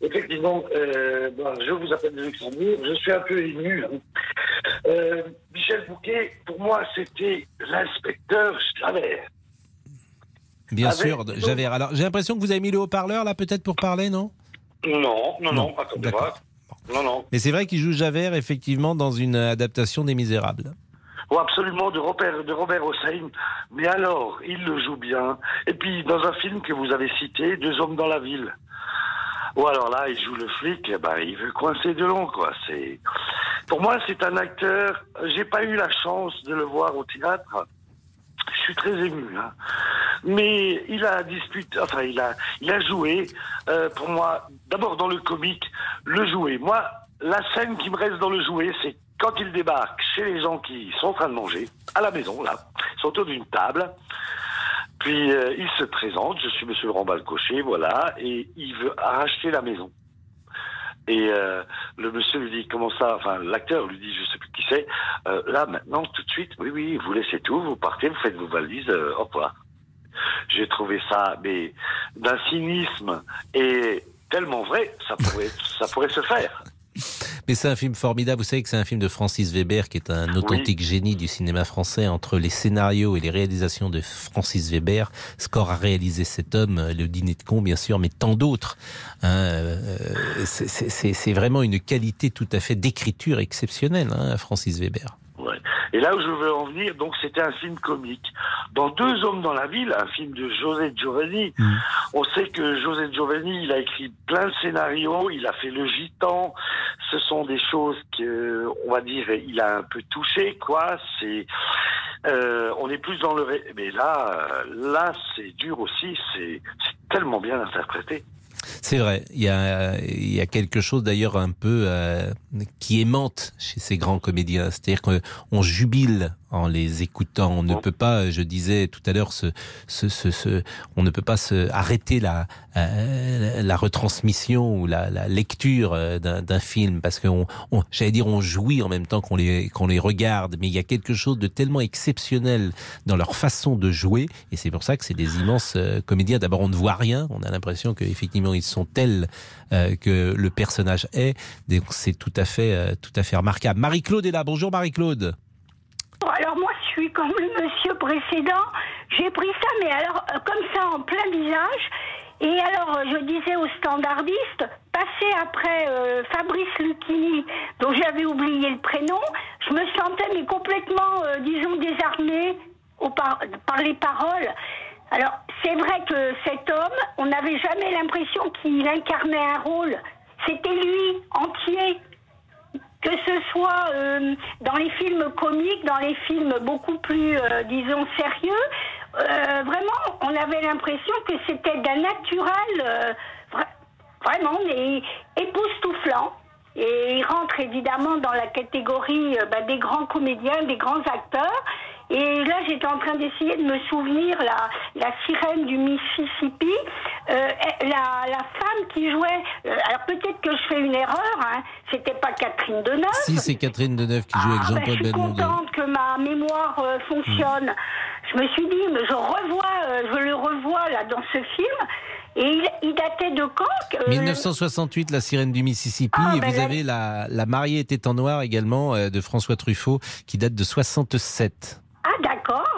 Effectivement, euh, je vous appelle de Luxembourg. Je suis un peu ému. hein. Euh, Michel Bouquet, pour moi, c'était l'inspecteur Javert. Bien Avec- sûr, Javert. Alors j'ai l'impression que vous avez mis le haut-parleur là peut-être pour parler, non? Non, non, non, attendez pas. Non, non. Mais c'est vrai qu'il joue Javert effectivement dans une adaptation des Misérables. Oh, absolument, de Robert, de Robert Hossein. Mais alors, il le joue bien. Et puis, dans un film que vous avez cité, Deux hommes dans la ville. Ou alors là, il joue le flic, eh ben, il veut coincer de long, quoi. C'est, pour moi, c'est un acteur. J'ai pas eu la chance de le voir au théâtre. Je suis très ému, hein. Mais il a disputé, enfin, il a, il a joué, euh, pour moi, d'abord dans le comique, le jouet. Moi, la scène qui me reste dans le jouet, c'est quand il débarque chez les gens qui sont en train de manger, à la maison, là, ils sont autour d'une table. Puis euh, il se présente, je suis Monsieur Laurent Balcocher, voilà, et il veut racheter la maison. Et euh, le monsieur lui dit comment ça, enfin l'acteur lui dit je sais plus qui c'est. Euh, là maintenant tout de suite, oui oui, vous laissez tout, vous partez, vous faites vos valises, euh, au. J'ai trouvé ça mais d'un cynisme et tellement vrai, ça pourrait ça pourrait se faire. Mais c'est un film formidable. Vous savez que c'est un film de Francis Weber, qui est un authentique génie du cinéma français. Entre les scénarios et les réalisations de Francis Weber, score a réalisé cet homme, le dîner de con, bien sûr, mais tant d'autres. Hein, euh, c'est- vraiment une qualité tout à fait d'écriture exceptionnelle, hein, Francis Weber. Ouais. Et là où je veux en venir, donc c'était un film comique. Dans Deux hommes dans la ville, un film de José Giovanni, on sait que José Giovanni, il a écrit plein de scénarios, il a fait Le Gitan. Ce sont des choses que, on va dire, il a un peu touché, quoi. C'est, euh, on est plus dans le, ré- mais là, là, c'est dur aussi. C'est tellement bien interprété. C'est vrai, il y a, il y a quelque chose d'ailleurs un peu euh, qui aimante chez ces grands comédiens. C'est-à-dire qu'on jubile en les écoutant. On ne peut pas, je disais tout à l'heure, se, se, se- on ne peut pas se arrêter la, euh, la retransmission ou la, la lecture euh, d'un d'un film parce que, on, j'allais dire, on jouit en même temps qu'on les, qu'on les regarde. Mais il y a quelque chose de tellement exceptionnel dans leur façon de jouer, et c'est pour ça que c'est des immenses euh, comédiens. D'abord, on ne voit rien, on a l'impression qu'effectivement ils sont tels euh, que le personnage est. Donc c'est tout à fait, euh, tout à fait remarquable. Marie-Claude est là. Bonjour Marie-Claude. Bon, alors moi, je suis comme le monsieur précédent. J'ai pris ça, mais alors, euh, comme ça, en plein visage. Et alors, euh, je disais aux standardistes, passer après euh, Fabrice Lucchini, dont j'avais oublié le prénom, je me sentais mais complètement, disons, désarmée au par, par les paroles. Alors, c'est vrai que cet homme, on n'avait jamais l'impression qu'il incarnait un rôle. C'était lui, entier que ce soit euh, dans les films comiques, dans les films beaucoup plus, euh, disons, sérieux, euh, vraiment, on avait l'impression que c'était d'un naturel, vra- vraiment, mais époustouflant. Et il rentre évidemment dans la catégorie bah, des grands comédiens, des grands acteurs. Et là, j'étais en train d'essayer de me souvenir la, la sirène du Mississippi, euh, la, la femme qui jouait. euh, alors peut-être que je fais une erreur. Hein, C'était pas Catherine Deneuve. Si c'est Catherine Deneuve qui joue avec Ah, ben, Jean-Paul je suis contente que ma mémoire euh, fonctionne. Je me suis dit, mais je revois, je le revois là dans ce film. Et il, il datait de quand que- 1968, La sirène du Mississippi, Ah, et ben vous avez la, la mariée était en noir également euh, de François Truffaut, qui date de 67.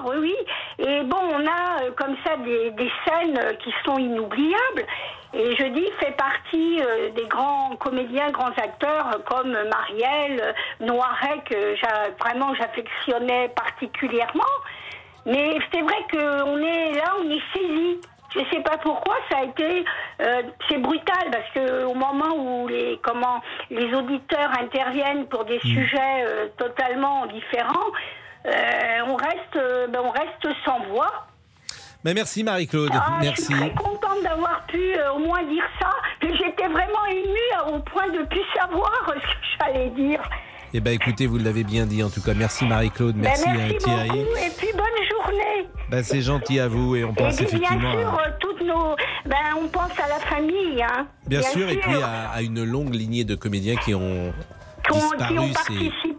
D'accord, oui, oui. Et bon, on a euh, comme ça des, des scènes euh, qui sont inoubliables. Et je dis, fait partie euh, des grands comédiens, grands acteurs comme Marielle, Noiret, que vraiment j'affectionnais particulièrement. Mais c'est vrai qu'on est là, on est saisi. Je sais pas pourquoi ça a été, euh, c'est brutal parce que au moment où les comment les auditeurs interviennent pour des sujets euh, totalement différents, on reste, euh, ben, on reste sans voix. Mais merci Marie-Claude, Ah, Je merci. suis très contente d'avoir pu euh, au moins dire ça. J'étais vraiment émue euh, au point de plus savoir euh, ce que j'allais dire. Eh ben écoutez, vous l'avez bien dit en tout cas. Merci Marie-Claude, Ben, merci, merci euh, Thierry. beaucoup et puis bonne journée. Ben, c'est gentil à vous et on Et pense puis, bien effectivement sûr, à... euh, toutes nos, ben, on pense à la famille, hein. Bien, sûr, et puis à, à une longue lignée de comédiens qui ont qui disparu. ont participé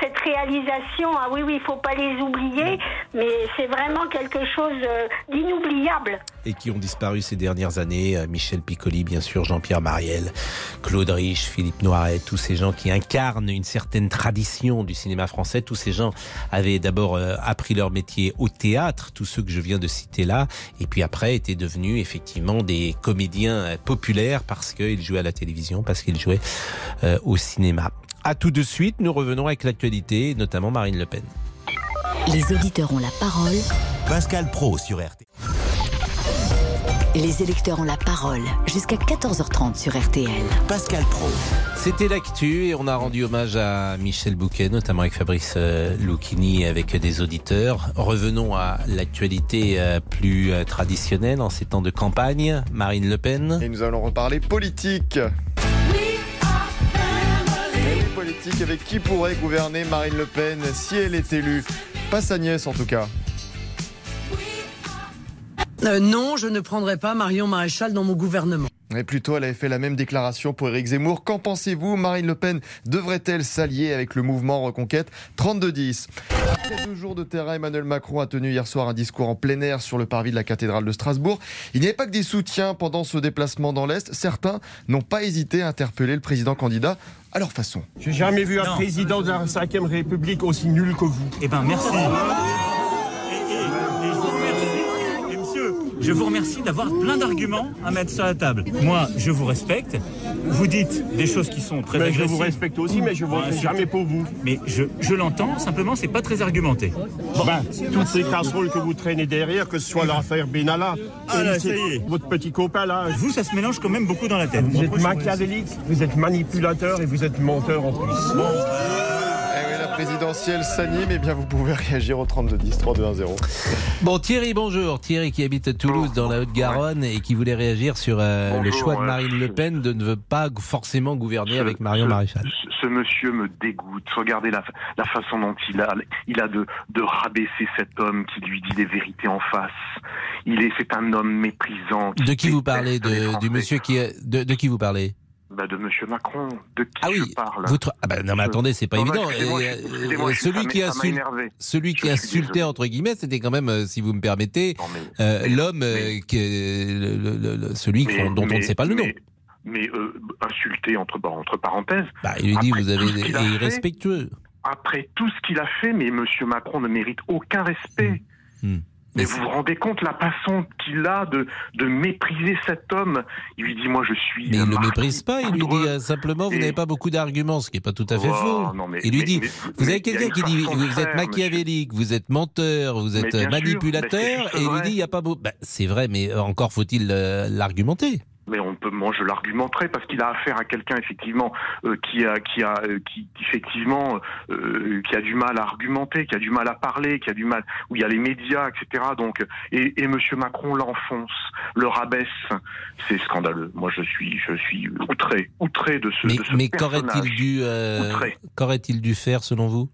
cette réalisation. Ah oui, oui, il faut pas les oublier, mais c'est vraiment quelque chose euh, d'inoubliable. et qui ont disparu ces dernières années. Euh, Michel Piccoli, bien sûr, Jean-Pierre Mariel, Claude Rich, Philippe Noiret, tous ces gens qui incarnent une certaine tradition du cinéma français. Tous ces gens avaient d'abord euh, appris leur métier au théâtre, tous ceux que je viens de citer là, et puis après étaient devenus effectivement des comédiens populaires parce qu'ils jouaient à la télévision, parce qu'ils jouaient au cinéma. À tout de suite, nous revenons avec l'actualité, notamment Marine Le Pen. Les auditeurs ont la parole. Pascal Pro sur RT. Les électeurs ont la parole jusqu'à 14h30 sur RTL. Pascal Pro. C'était l'actu et on a rendu hommage à Michel Bouquet, notamment avec Fabrice euh, Lucchini, avec des auditeurs. Revenons à l'actualité euh, plus euh, traditionnelle en ces temps de campagne. Marine Le Pen. Et nous allons reparler politique. Politique avec qui pourrait gouverner Marine Le Pen si elle est élue Pas sa nièce en tout cas. Euh, non, je ne prendrai pas Marion Maréchal dans mon gouvernement. Et plutôt, elle avait fait la même déclaration pour Éric Zemmour. Qu'en pensez-vous Marine Le Pen devrait-elle s'allier avec le mouvement Reconquête 32-10. Après deux jours de terrain, Emmanuel Macron a tenu hier soir un discours en plein air sur le parvis de la cathédrale de Strasbourg. Il n'y avait pas que des soutiens pendant ce déplacement dans l'Est. Certains n'ont pas hésité à interpeller le président candidat à leur façon. J'ai jamais vu un président de la 5ème République aussi nul que vous. Eh ben merci. Je vous remercie d'avoir plein d'arguments à mettre sur la table. Moi, je vous respecte. Vous dites des choses qui sont très Mais je agressives. vous respecte aussi, mais je voterai Ouais, c'est- jamais pour vous. Mais je, je l'entends, simplement, c'est pas très argumenté. Ben, toutes ces casseroles que vous traînez derrière, que ce soit l'affaire Benalla, Ah là, et ça y est. votre petit copain là. Vous, ça se mélange quand même beaucoup dans la tête. Vous êtes machiavélique, vous êtes manipulateur et vous êtes menteur en plus. La présidentielle s'anime. Eh bien, vous pouvez réagir au 32-10, 32-1-0. Bon, Thierry, bonjour. Thierry qui habite à Toulouse dans la Haute-Garonne et qui voulait réagir sur euh, le choix de ouais. Marine Le Pen de ne veut pas forcément gouverner avec Marion ce, Maréchal. ce- ce monsieur me dégoûte. Regardez la, la façon dont il a, il a de, de rabaisser cet homme qui lui dit les vérités en face. Il est, c'est un homme méprisant. De qui vous parlez de, Du monsieur qui de qui vous parlez? Bah, de monsieur Macron. De qui Ah oui, je parle ah bah non mais attendez, c'est pas Non, évident. Euh, euh, celui qui a celui qui désolé. entre guillemets, c'était quand même, euh, si vous me permettez, euh, l'homme euh, celui Mais- dont on ne sait pas le nom. mais- euh, insulté entre, bon, entre parenthèses. Bah, il lui dit vous avez fait, irrespectueux. Après tout ce qu'il a fait, mais Monsieur Macron ne mérite aucun respect. Hmm. Mais vous vous rendez compte la façon qu'il a de, de mépriser cet homme Il lui dit moi je suis. Mais il ne le méprise pas, il lui dit euh, simplement vous Et- n'avez pas beaucoup d'arguments, ce qui n'est pas tout à fait Oh, faux. non, mais- il lui mais- dit mais- vous avez quelqu'un qui dit vous êtes machiavélique, vous êtes menteur, vous êtes sûr, manipulateur, et il lui dit il n'y a pas beau. Bah, c'est vrai, mais encore faut-il euh, l'argumenter. Mais on peut, moi je l'argumenterai parce qu'il a affaire à quelqu'un effectivement euh, qui a, qui a, euh, qui effectivement, euh, qui a du mal à argumenter, qui a du mal à parler, qui a du mal, où il y a les médias, etc. Donc, et, et Monsieur Macron l'enfonce, le rabaisse, c'est scandaleux. Moi je suis, je suis outré, outré de ce, Mais, mais qu'aurait-il dû, qu'aurait-il dû faire selon vous?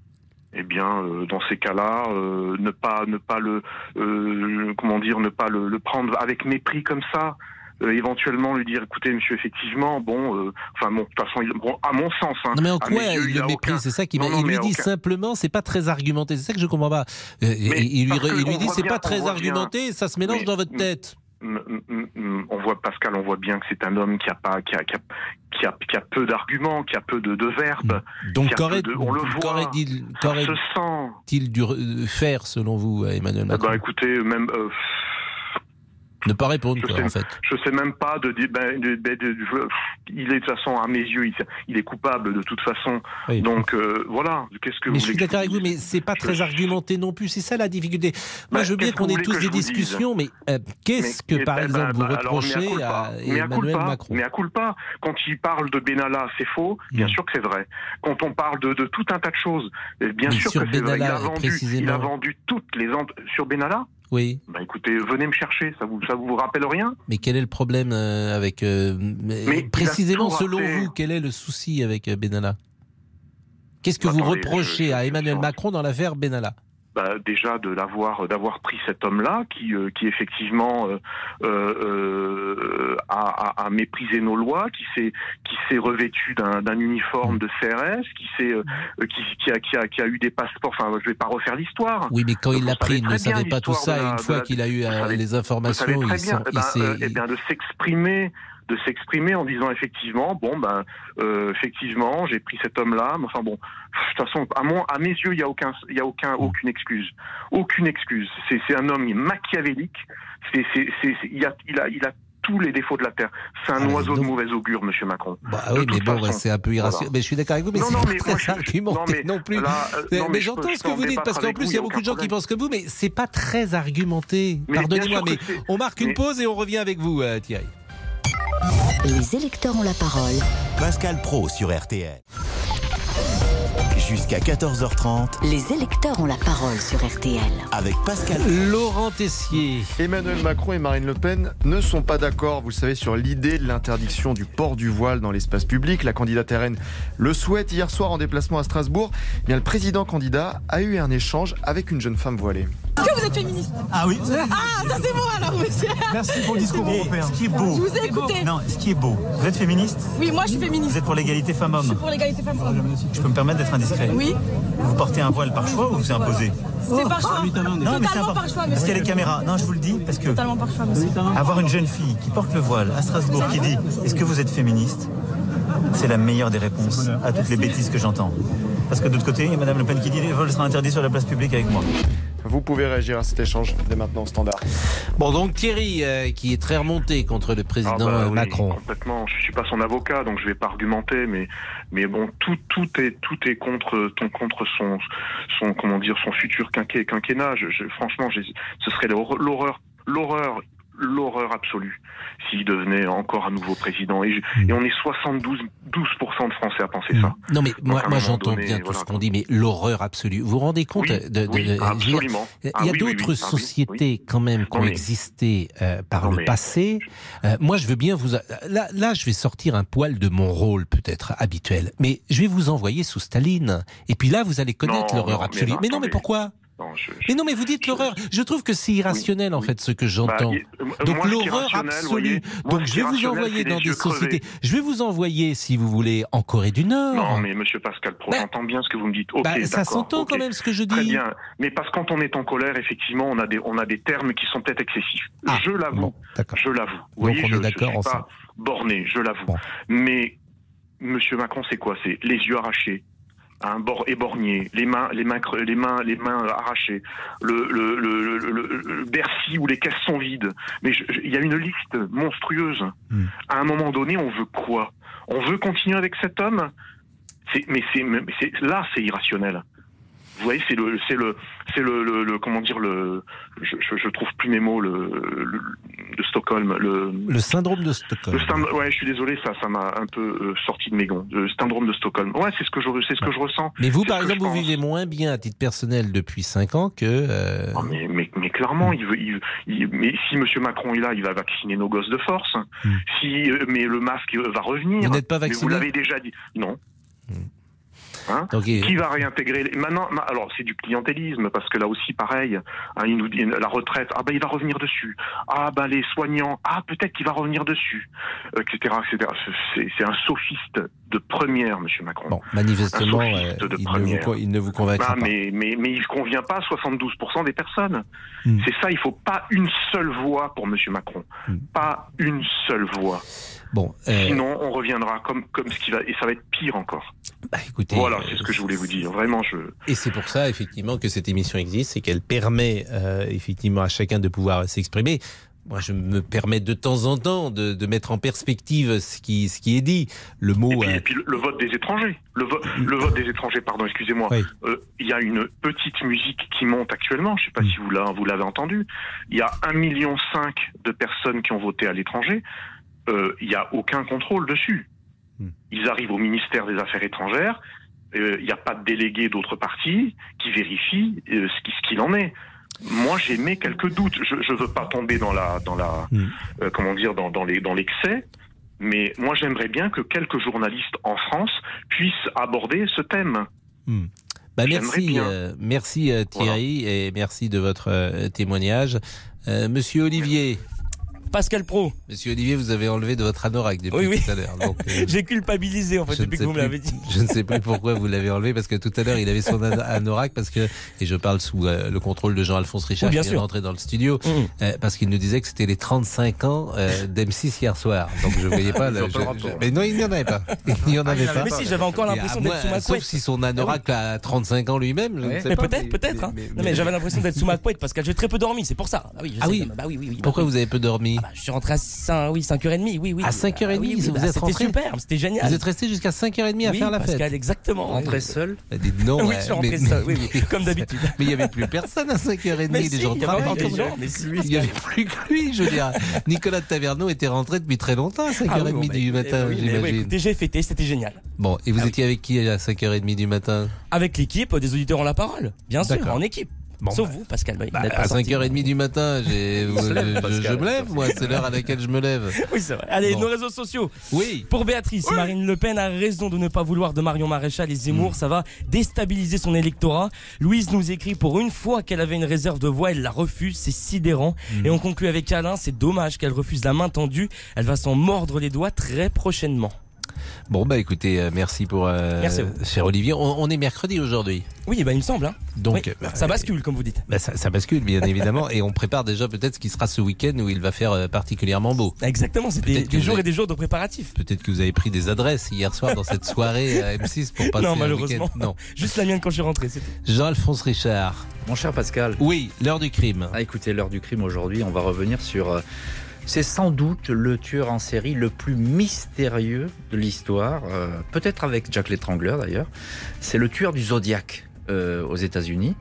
Eh bien, euh, dans ces cas-là, euh, ne pas, ne pas le, euh, comment dire, ne pas le, le prendre avec mépris comme ça. Euh, éventuellement lui dire, écoutez, monsieur, effectivement, bon, euh, enfin, bon, de toute façon, bon, à mon sens, hein, Non mais en quoi yeux, il le méprise aucun- C'est ça qui Non, m'a- non, Il lui dit simplement c'est pas très argumenté. C'est ça que je comprends pas. Euh, il lui, il dit c'est pas très argumenté, ça se mélange Mais- dans votre tête. Mm, mm, mm, on voit Pascal, on voit bien que c'est un homme qui a pas, qui a, qui a, qui a, qui a peu d'arguments, qui a peu de, de verbes. Donc qu'aurait- de- on le voit. qu'aurait-il ça qu'aurait- se sent. il dû faire selon vous, Emmanuel Eh Macron? ben, écoutez, même. euh, Ne pas répondre, je quoi, sais, en fait. je sais même pas de dire. Ben, de- ben, de- il est de toute façon à mes yeux, il, il est coupable de toute façon. Donc euh, voilà. Qu'est-ce que Mais vous je suis d'accord avec vous, mais c'est pas très argumenté non plus. C'est ça la difficulté. Moi, Bah, je veux bien qu'on ait tous des discussions, mais euh, qu'est-ce Mais- que, par eh ben, exemple, vous bah, reprochez à Mea Emmanuel culpa. Macron? Mea culpa. Quand il parle de Benalla, c'est faux. Bien Mm. sûr que c'est vrai. Quand on parle de, tout un tas de choses, eh bien Mais sûr que c'est vrai. Il a vendu, il a vendu toutes les sur Benalla. Oui. Bah écoutez, venez me chercher. Ça vous, ça vous rappelle rien? Mais quel est le problème euh, avec. euh, mais précisément, selon vous, quel est le souci avec euh, Benalla? Qu'est-ce que vous Attendez, reprochez à Emmanuel Macron dans l'affaire Benalla? Bah, déjà de l'avoir d'avoir pris cet homme-là qui euh, qui effectivement euh, euh, a, a- a méprisé nos lois, qui s'est qui s'est revêtu d'un uniforme de CRS, qui s'est qui, qui a, qui a qui a eu des passeports. Enfin, je vais pas refaire l'histoire. Oui, mais quand il l'a pris, il ne savait pas tout ça. la- Une fois qu'il a eu les informations, il s'est. bien, de s'exprimer de s'exprimer en disant effectivement bon ben euh, effectivement j'ai pris cet homme là mais enfin bon de toute façon à mon à mes yeux il y a aucun il y a aucun aucune excuse aucune excuse c'est c'est un homme machiavélique c'est c'est c'est c'est- il a il a il a tous les défauts de la terre. C'est un oiseau de mauvais augure, Monsieur Macron. Bah oui, mais bon, bah, c'est un peu irrationnel. Mais je suis d'accord avec vous, mais c'est non, pas très argumenté non, mais non plus. là, euh, Mais- non, mais mais je j'entends ce que vous dites, parce qu'en plus, il y a beaucoup de gens qui pensent comme vous, mais c'est pas très argumenté. Pardonnez-moi, que mais on marque une mais- pause et on revient avec vous, euh, Thierry. Les électeurs ont la parole. Pascal Pro sur RTL. Jusqu'à 14h30 Les électeurs ont la parole sur RTL. avec Pascal Laurent Tessier. Emmanuel Macron et Marine Le Pen ne sont pas d'accord, vous le savez, sur l'idée de l'interdiction du port du voile dans l'espace public. La candidate RN le souhaite hier soir en déplacement à Strasbourg. Eh Bien, le président candidat a eu un échange avec une jeune femme voilée. Est-ce que vous êtes féministe? Ah oui. Ah, ça c'est bon alors, monsieur Merci pour le discours européen. Ce qui est beau. Je vous ai écouté. Non, ce qui est beau. Vous êtes féministe? Oui, moi je suis féministe. Vous êtes pour l'égalité Je femmes-hommes suis pour l'égalité femmes-hommes. Je peux me permettre d'être indiscret Oui. Vous portez un voile par choix ou c'est imposé C'est par choix. Non, mais c'est important. par choix, Parce qu'il y a les caméras. Non, je vous le dis parce que Totalement par choix, monsieur. avoir une jeune fille qui porte le voile à Strasbourg qui dit Est-ce que vous êtes féministe? C'est la meilleure des réponses à toutes les bêtises que j'entends. Parce que de l'autre côté, il y a Madame Le Pen qui dit Le voile sera interdit sur la place publique avec moi. Vous pouvez réagir à cet échange dès maintenant au standard. Bon, donc Thierry, euh, qui est très remonté contre le président Ah bah euh, oui, Macron. Complètement. Je suis pas son avocat, donc je vais pas argumenter, mais mais bon, tout tout est tout est contre ton contre son son comment dire son futur quinqué- quinquennat. Je, je- franchement, ce serait l'horreur l'horreur l'horreur absolue s'il devenait encore à nouveau président. Et, je- et on est 72 12% de Français à penser ça. Non mais moi, un j'entends bien tout voilà, ce qu'on dit, mais l'horreur absolue. Vous vous rendez compte Oui, de, oui, absolument. Il y Ah a oui, d'autres. Ah sociétés quand même qui ont mais- existé euh, par Non, le mais- passé. Euh, moi, je veux bien vous. Là, là, je vais sortir un poil de mon rôle peut-être habituel, mais je vais vous envoyer sous Staline. Et puis là, vous allez connaître l'horreur mais absolue. non, Mais, non, mais pourquoi? Non, je- Mais non, mais vous dites l'horreur. Je trouve que c'est irrationnel en fait ce que j'entends. Bah, y- euh, Donc moi, l'horreur absolue. voyez, moi, Donc je vais vous envoyer dans des sociétés. crevés. Je vais vous envoyer, si vous voulez, en Corée du Nord. Non, mais Monsieur Pascal Pro, j'entends bien ce que vous me dites. Bah, ça s'entend quand même ce que je Très dis. bien, mais parce que quand on est en colère, effectivement, on a des, on a des termes qui sont peut-être excessifs. je l'avoue. je l'avoue. Vous Donc voyez, on est d'accord suis en pas ça. borné, je l'avoue. Mais Monsieur Macron, c'est quoi? C'est les yeux arrachés. Un bord éborgné, les mains, les mains, les mains, les mains arrachées, le, le, le, le- le- le Bercy où les caisses sont vides. Mais il y a une liste monstrueuse. Hmm. À un moment donné, on veut quoi? On veut continuer avec cet homme? C'est- Mais c'est, mais c'est, là, c'est irrationnel. Vous voyez, c'est le, c'est le, c'est le, le- le- comment dire le, je, je, trouve plus mes mots le, le de Stockholm, le, Le syndrome de Stockholm. le ouais, je suis désolé, ça, ça m'a un peu euh, sorti de mes gonds. Le syndrome de Stockholm. Ouais, c'est ce que je, c'est ce que je ressens. Mais vous, par exemple, vous pense. vivez moins bien à titre personnel depuis 5 ans que. euh, Ah, mais, mais, mais clairement, il veut, il, il- mais si Monsieur Macron est là, il va vacciner nos gosses de force. Si, euh, mais le masque va revenir. Hmm. Vous n'êtes pas vacciné Hmm. vous l'avez déjà dit. Non. Hein Qui va réintégrer les- Maintenant, ma- alors c'est du clientélisme parce que là aussi pareil, hein, il nous dit la retraite, ah ben il va revenir dessus. Ah ben les soignants, ah peut-être qu'il va revenir dessus, etc., etc. C'est, un sophiste de première, Monsieur Macron. Bon, manifestement, euh, de il, ne vous, il ne vous convaincra Ah, pas. mais, mais, mais il ne convient pas à 72% des personnes. Hmm. C'est ça, il faut pas une seule voix pour Monsieur Macron. Pas une seule voix. Bon, euh, Sinon, on reviendra comme, comme ce qui va, et ça va être pire encore. Bah, écoutez, voilà, c'est ce que je voulais vous dire. Vraiment, je. Et c'est pour ça, effectivement, que cette émission existe, c'est qu'elle permet, euh, effectivement, à chacun de pouvoir s'exprimer. Moi, je me permets de temps en temps de, de mettre en perspective ce qui, ce qui est dit. Le mot. Et euh, puis le, vote des étrangers. Le, vo- le vote des étrangers, pardon, excusez-moi. Oui. Euh, Il y a une petite musique qui monte actuellement. Je ne sais pas si vous l'avez entendu. Il y a 1,5 million de personnes qui ont voté à l'étranger. Euh, Il n'y a aucun contrôle dessus. Ils arrivent au ministère des Affaires étrangères. Euh, Il n'y a pas de délégué d'autres partis qui vérifie euh, ce qui- ce qu'il en est. Moi, j'ai mis quelques doutes. Je ne veux pas tomber dans la, dans la, euh, comment dire, dans, dans les, dans l'excès. Mais moi, j'aimerais bien que quelques journalistes en France puissent aborder ce thème. Bah J'aimerais merci, euh, merci Thierry et merci de votre euh, témoignage. Euh, Monsieur Olivier. Pascal Pro. Monsieur Olivier, vous avez enlevé de votre anorak depuis Oui, oui. tout à l'heure. euh, J'ai culpabilisé en fait depuis que vous me l'avez dit. Je ne sais plus pourquoi vous l'avez enlevé parce que tout à l'heure il avait son an- anorak parce que et je parle sous euh, le contrôle de Jean-Alphonse Richard Oui, bien qui sûr. d'entrer dans le studio Mmh. euh, parce qu'il nous disait que c'était les 35 ans euh, d'M6 hier soir. Donc je voyais pas. Je- je- mais non, il n'y en avait pas. Il n'y en Ah, avait il y en pas. avait pas. Mais si, j'avais encore l'impression d'être sous ma Sauf couette. si son anorak a 35 ans lui-même. Mais peut-être, peut-être. hein. Mais j'avais l'impression d'être sous ma couette parce que j'ai très peu dormi, c'est pour ça. Ah oui, Ah oui. Bah oui, oui, oui. Pourquoi bah vous avez peu dormi rentré Je suis rentré à 5, oui, 5h30, oui, oui. À 5h30, Ah oui, oui, vous bah, êtes C'était rentré super, c'était génial. Vous êtes resté jusqu'à 5h30 à Oui, faire la Pascal, fête exactement. Rentré seul Bah, dites non. Oui, je suis rentré mais- seul, oui, oui, comme d'habitude. Mais il n'y avait plus personne à 5h30, Mais les si, gens des si, Il n'y avait plus que lui, je veux dire. Nicolas de Taverneau était rentré depuis très longtemps à 5h30 Ah oui, bon, bah, du matin, j'imagine. j'ai fêté, c'était génial. Bon, et vous Ah étiez avec qui à 5h30 du matin? Avec l'équipe des auditeurs ont la parole, bien sûr, en équipe. Bon, Sauf bah, vous, Pascal. bah, Bah, à sorti. 5h30 du matin, j'ai- je, me lève, moi, c'est l'heure à laquelle je me lève. Oui, c'est vrai. Allez, Bon. nos réseaux sociaux. Oui. Pour Béatrice, Marine Le Pen a raison de ne pas vouloir de Marion Maréchal et Mm. Zemmour. Ça va déstabiliser son électorat. Louise nous écrit pour une fois qu'elle avait une réserve de voix, elle la refuse. C'est sidérant. Mm. Et on conclut avec Alain. C'est dommage qu'elle refuse la main tendue. Elle va s'en mordre les doigts très prochainement. Bon, bah écoutez, euh, merci pour. euh, Merci cher Olivier. On, on est mercredi aujourd'hui. Oui, bah, il me semble. Hein. Donc, Oui, bah, ça bascule, comme vous dites. Bah, ça, ça bascule, bien évidemment. et on prépare déjà peut-être ce qui sera ce week-end où il va faire euh, particulièrement beau. Exactement, c'est des, jours avez- et des jours de préparatifs. Peut-être que vous avez pris des adresses hier soir dans cette soirée à M6 pour passer non, un malheureusement. week-end. Non. Juste la mienne quand je suis rentré, c'est. Jean-Alphonse Richard. Mon cher Pascal. Oui, l'heure du crime. Ah, écoutez, l'heure du crime aujourd'hui, on va revenir sur. C'est sans doute le tueur en série le plus mystérieux de l'histoire, euh, peut-être avec Jack l'Étrangleur d'ailleurs. C'est le tueur du Zodiac euh, aux États-Unis,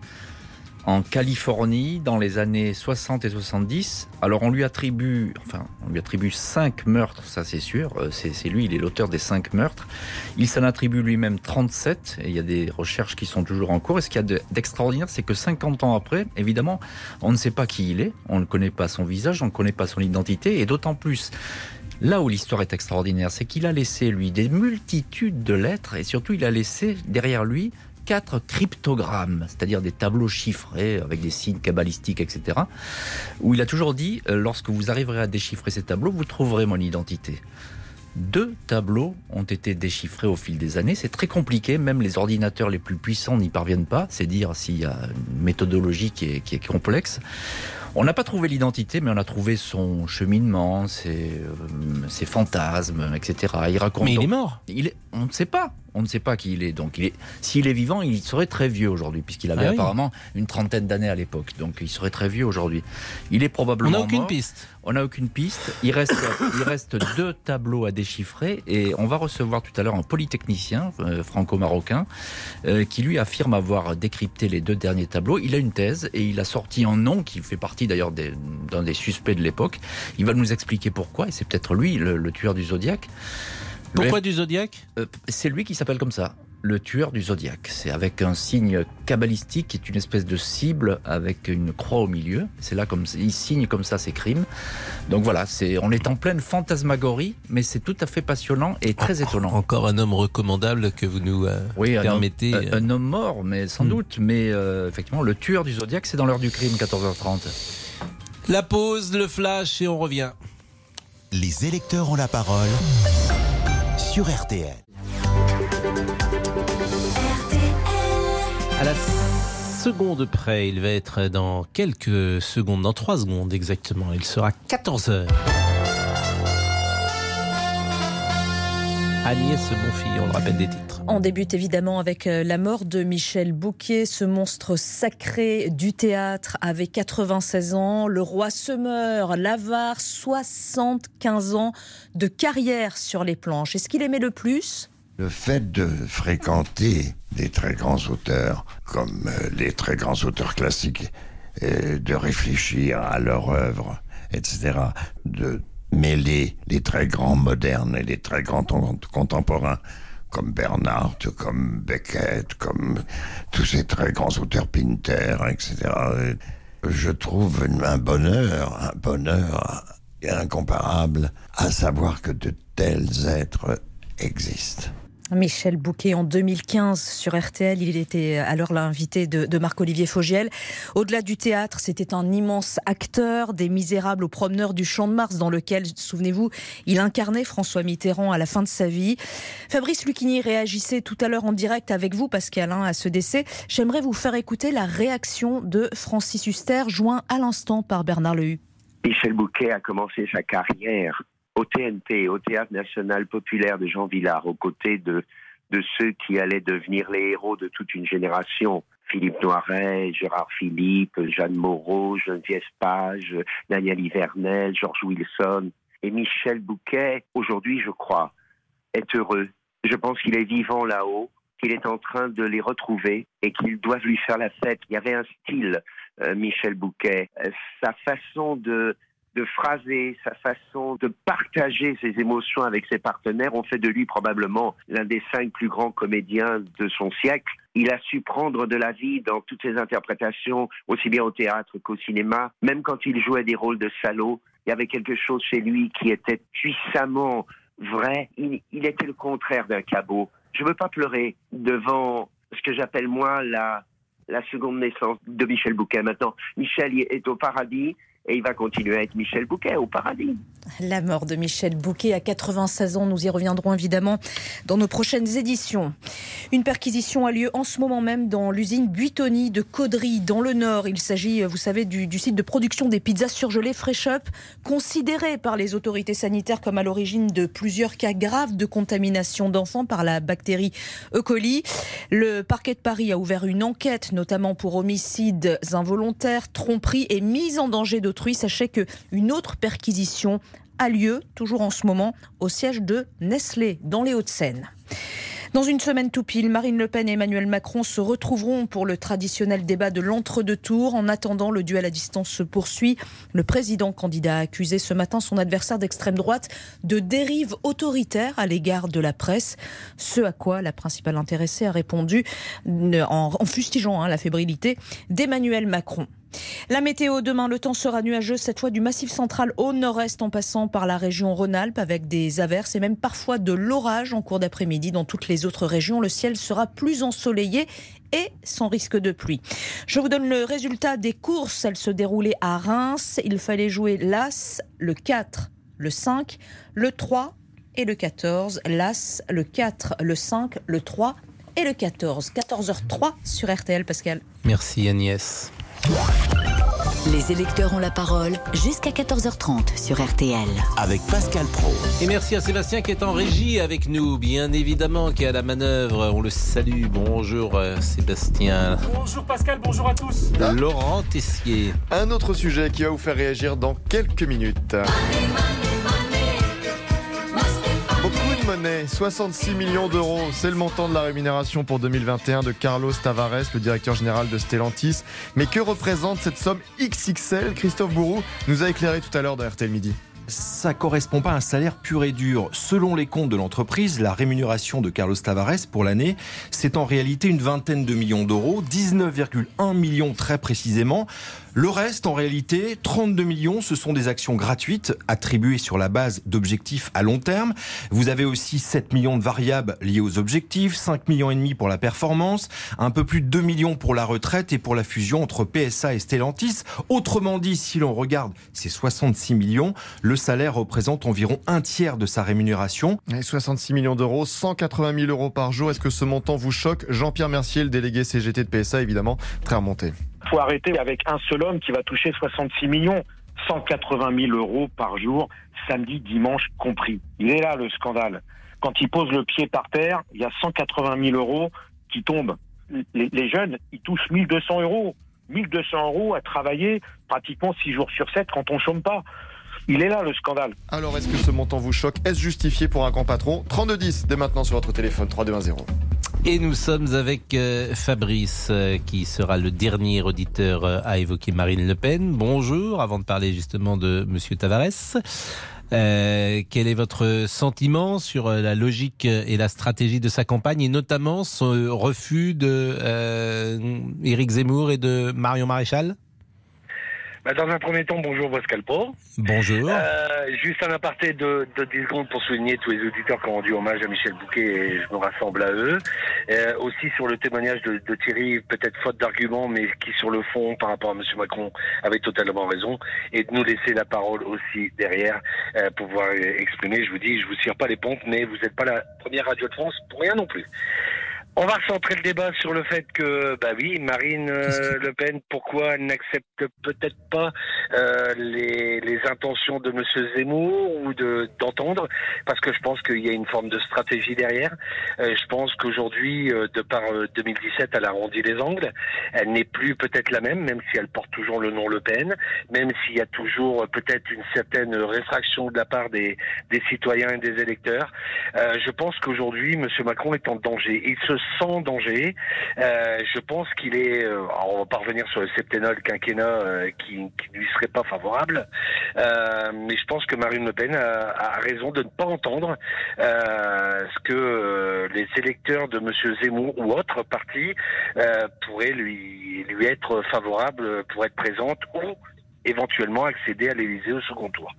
en Californie, dans les années 60 et 70. Alors on lui attribue, enfin, on lui attribue cinq meurtres, ça c'est sûr. Euh, C'est lui, il est l'auteur des cinq meurtres. Il s'en attribue lui-même 37, et il y a des recherches qui sont toujours en cours. Et ce qu'il y a de- d'extraordinaire, c'est que 50 ans après, évidemment, on ne sait pas qui il est, on ne connaît pas son visage, on ne connaît pas son identité, et d'autant plus. Là où l'histoire est extraordinaire, c'est qu'il a laissé, lui, des multitudes de lettres, et surtout, il a laissé derrière lui quatre cryptogrammes, c'est-à-dire des tableaux chiffrés avec des signes cabalistiques, etc., où il a toujours dit, euh, lorsque vous arriverez à déchiffrer ces tableaux, vous trouverez mon identité. Deux tableaux ont été déchiffrés au fil des années. C'est très compliqué, même les ordinateurs les plus puissants n'y parviennent pas. C'est dire s'il y a une méthodologie qui est, qui est complexe. On n'a pas trouvé l'identité, mais on a trouvé son cheminement, ses, euh, ses fantasmes, etc. Il raconte. Mais il est mort. il est, on ne sait pas. On ne sait pas qui il est. Donc, est, s'il est vivant, il serait très vieux aujourd'hui, puisqu'il avait Ah oui. apparemment une trentaine d'années à l'époque. Donc, il serait très vieux aujourd'hui. Il est probablement. On n'a aucune mort. piste. On n'a aucune piste. Il reste, il reste deux tableaux à déchiffrer et on va recevoir tout à l'heure un polytechnicien euh, franco-marocain euh, qui lui affirme avoir décrypté les deux derniers tableaux. Il a une thèse et il a sorti un nom qui fait partie d'ailleurs d'un des suspects de l'époque. Il va nous expliquer pourquoi et c'est peut-être lui le, le tueur du zodiaque. Pourquoi Le- du zodiaque euh, C'est lui qui s'appelle comme ça. Le tueur du zodiaque. C'est avec un signe cabalistique qui est une espèce de cible avec une croix au milieu. C'est là comme il signe comme ça ses crimes. Donc voilà, c'est on est en pleine fantasmagorie, mais c'est tout à fait passionnant et très étonnant. Encore un homme recommandable que vous nous euh, Oui, un homme, permettez. un- un homme mort, mais sans Hmm. doute. Mais euh, effectivement, le tueur du zodiaque, c'est dans l'heure du crime, 14h30. La pause, le flash et on revient. Les électeurs ont la parole RTL. À la seconde près, il va être dans quelques secondes, dans trois secondes exactement. Il sera 14h. Agnès Bonfillon, on le rappelle titres. On débute évidemment avec euh, la mort de Michel Bouquet, ce monstre sacré du théâtre avec 96 ans. Le roi se meurt, l'avare, 75 ans de carrière sur les planches. Et ce qu'il aimait le plus? Le fait de fréquenter des très grands auteurs, comme euh, les très grands auteurs classiques, de réfléchir à leur œuvre, etc., de mêler les très grands modernes et les très grands con- contemporains, comme Bernard, comme Beckett, comme tous ces très grands auteurs Pinter, etc. Je trouve un bonheur, un bonheur incomparable à savoir que de tels êtres existent. Michel Bouquet en 2015 sur RTL. Il était alors l'invité de, Marc-Olivier Fogiel. Au-delà du théâtre, c'était un immense acteur, des Misérables au promeneur du Champ de Mars, dans lequel, souvenez-vous, il incarnait François Mitterrand à la fin de sa vie. Fabrice Lucchini réagissait tout à l'heure en direct avec vous, Pascal, hein, à ce décès. J'aimerais vous faire écouter la réaction de Francis Huster, joint à l'instant par Bernard Lehu. Michel Bouquet a commencé sa carrière au TNT, au Théâtre National Populaire de Jean Villard, aux côtés de, ceux qui allaient devenir les héros de toute une génération. Philippe Noiret, Gérard Philippe, Jeanne Moreau, Geneviève Page, Daniel Vernel, Georges Wilson et Michel Bouquet, aujourd'hui, je crois, est heureux. Je pense qu'il est vivant là-haut, qu'il est en train de les retrouver et qu'ils doivent lui faire la fête. Il y avait un style, euh, Michel Bouquet, Euh, sa façon de de phraser, sa façon de partager ses émotions avec ses partenaires ont fait de lui probablement l'un des cinq plus grands comédiens de son siècle. Il a su prendre de la vie dans toutes ses interprétations, aussi bien au théâtre qu'au cinéma. Même quand il jouait des rôles de salaud, il y avait quelque chose chez lui qui était puissamment vrai. Il, était le contraire d'un cabot. Je ne veux pas pleurer devant ce que j'appelle moi la, la seconde naissance de Michel Bouquet. Maintenant, Michel est au paradis et il va continuer à être Michel Bouquet au paradis. La mort de Michel Bouquet à 96 ans, nous y reviendrons évidemment dans nos prochaines éditions. Une perquisition a lieu en ce moment même dans l'usine Buitoni de Caudry, dans le Nord. Il s'agit, vous savez, du, site de production des pizzas surgelées Fresh Up, considéré par les autorités sanitaires comme à l'origine de plusieurs cas graves de contamination d'enfants par la bactérie E. coli. Le parquet de Paris a ouvert une enquête, notamment pour homicides involontaires, tromperies et mise en danger Sachez qu'une autre perquisition a lieu, toujours en ce moment, au siège de Nestlé, dans les Hauts-de-Seine. Dans une semaine tout pile, Marine Le Pen et Emmanuel Macron se retrouveront pour le traditionnel débat de l'entre-deux tours. En attendant, le duel à distance se poursuit. Le président candidat a accusé ce matin son adversaire d'extrême droite de dérive autoritaire à l'égard de la presse. Ce à quoi la principale intéressée a répondu en, en fustigeant hein, la fébrilité d'Emmanuel Macron. La météo demain, le temps sera nuageux, cette fois du massif central au nord-est en passant par la région Rhône-Alpes avec des averses et même parfois de l'orage en cours d'après-midi. Dans toutes les autres régions, le ciel sera plus ensoleillé et sans risque de pluie. Je vous donne le résultat des courses. Elles se déroulaient à Reims. Il fallait jouer l'As, le 4, le 5, le 3 et le 14. L'As, le 4, le 5, le 3 et le 14. 14h03 sur RTL, Pascal. Merci Agnès. Les électeurs ont la parole jusqu'à 14h30 sur RTL. Avec Pascal Pro. Et merci à Sébastien qui est en régie avec nous, bien évidemment, qui est à la manœuvre. On le salue. Bonjour euh, Sébastien. Bonjour Pascal, bonjour à tous. Laurent Tessier. Un autre sujet qui va vous faire réagir dans quelques minutes. Monnaie, 66 millions d'euros, c'est le montant de la rémunération pour 2021 de Carlos Tavares, le directeur général de Stellantis. Mais que représente cette somme XXL Christophe Bourou nous a éclairé tout à l'heure dans RTL Midi ça correspond pas à un salaire pur et dur. Selon les comptes de l'entreprise, la rémunération de Carlos Tavares pour l'année, c'est en réalité une vingtaine de millions d'euros, 19,1 millions très précisément. Le reste, en réalité, 32 millions, ce sont des actions gratuites attribuées sur la base d'objectifs à long terme. Vous avez aussi 7 millions de variables liées aux objectifs, 5 millions et demi pour la performance, un peu plus de 2 millions pour la retraite et pour la fusion entre PSA et Stellantis. Autrement dit, si l'on regarde ces 66 millions, le salaire représente environ un tiers de sa rémunération. Et 66 millions d'euros, 180 000 euros par jour. Est-ce que ce montant vous choque? Jean-Pierre Mercier, le délégué CGT de PSA, évidemment, très remonté faut arrêter avec un seul homme qui va toucher 66 millions, 180 000 euros par jour, samedi, dimanche compris. Il est là le scandale. Quand il pose le pied par terre, il y a 180 000 euros qui tombent. Les, les jeunes, ils touchent 1200 euros. 1200 euros à travailler pratiquement 6 jours sur 7 quand on chôme pas. Il est là le scandale. Alors est-ce que ce montant vous choque? Est-ce justifié pour un grand patron? 3210 dès maintenant sur votre téléphone 3210. Et nous sommes avec euh, Fabrice, euh, qui sera le dernier auditeur euh, à évoquer Marine Le Pen. Bonjour, avant de parler justement de Monsieur Tavares. Quel est votre sentiment sur la logique et la stratégie de sa campagne et notamment son refus de Éric Zemmour et de Marion Maréchal? Bah, dans un premier temps, bonjour Pascal Pro. Bonjour. Euh, juste un aparté de, de 10 secondes pour souligner tous les auditeurs qui ont rendu hommage à Michel Bouquet et je me rassemble à eux. Euh, aussi sur le témoignage de, de Thierry, peut-être faute d'arguments, mais qui sur le fond, par rapport à M. Macron, avait totalement raison. Et de nous laisser la parole aussi derrière euh, pour pouvoir exprimer. Je vous dis, je vous tire pas les pompes, mais vous n'êtes pas la première radio de France pour rien non plus. On va recentrer le débat sur le fait que, bah oui, Marine euh, Le Pen, pourquoi elle n'accepte peut-être pas euh, les, les intentions de Monsieur Zemmour ou de d'entendre, parce que je pense qu'il y a une forme de stratégie derrière. Euh, je pense qu'aujourd'hui, euh, de par euh, 2017, elle a arrondi les angles. Elle n'est plus peut-être la même, même si elle porte toujours le nom Le Pen, même s'il y a toujours euh, peut-être une certaine réfraction de la part des, des citoyens et des électeurs. Euh, je pense qu'aujourd'hui, Monsieur Macron est en danger. Il se en danger. Euh, je pense qu'il est. euh, alors, on va pas revenir sur le septennat quinquennat euh, qui, qui lui serait pas favorable, Euh, mais je pense que Marine Le Pen a, a raison de ne pas entendre ce que les électeurs de Monsieur Zemmour ou autres partis pourraient lui lui être favorables pour être présente ou éventuellement accéder à l'Élysée au second tour.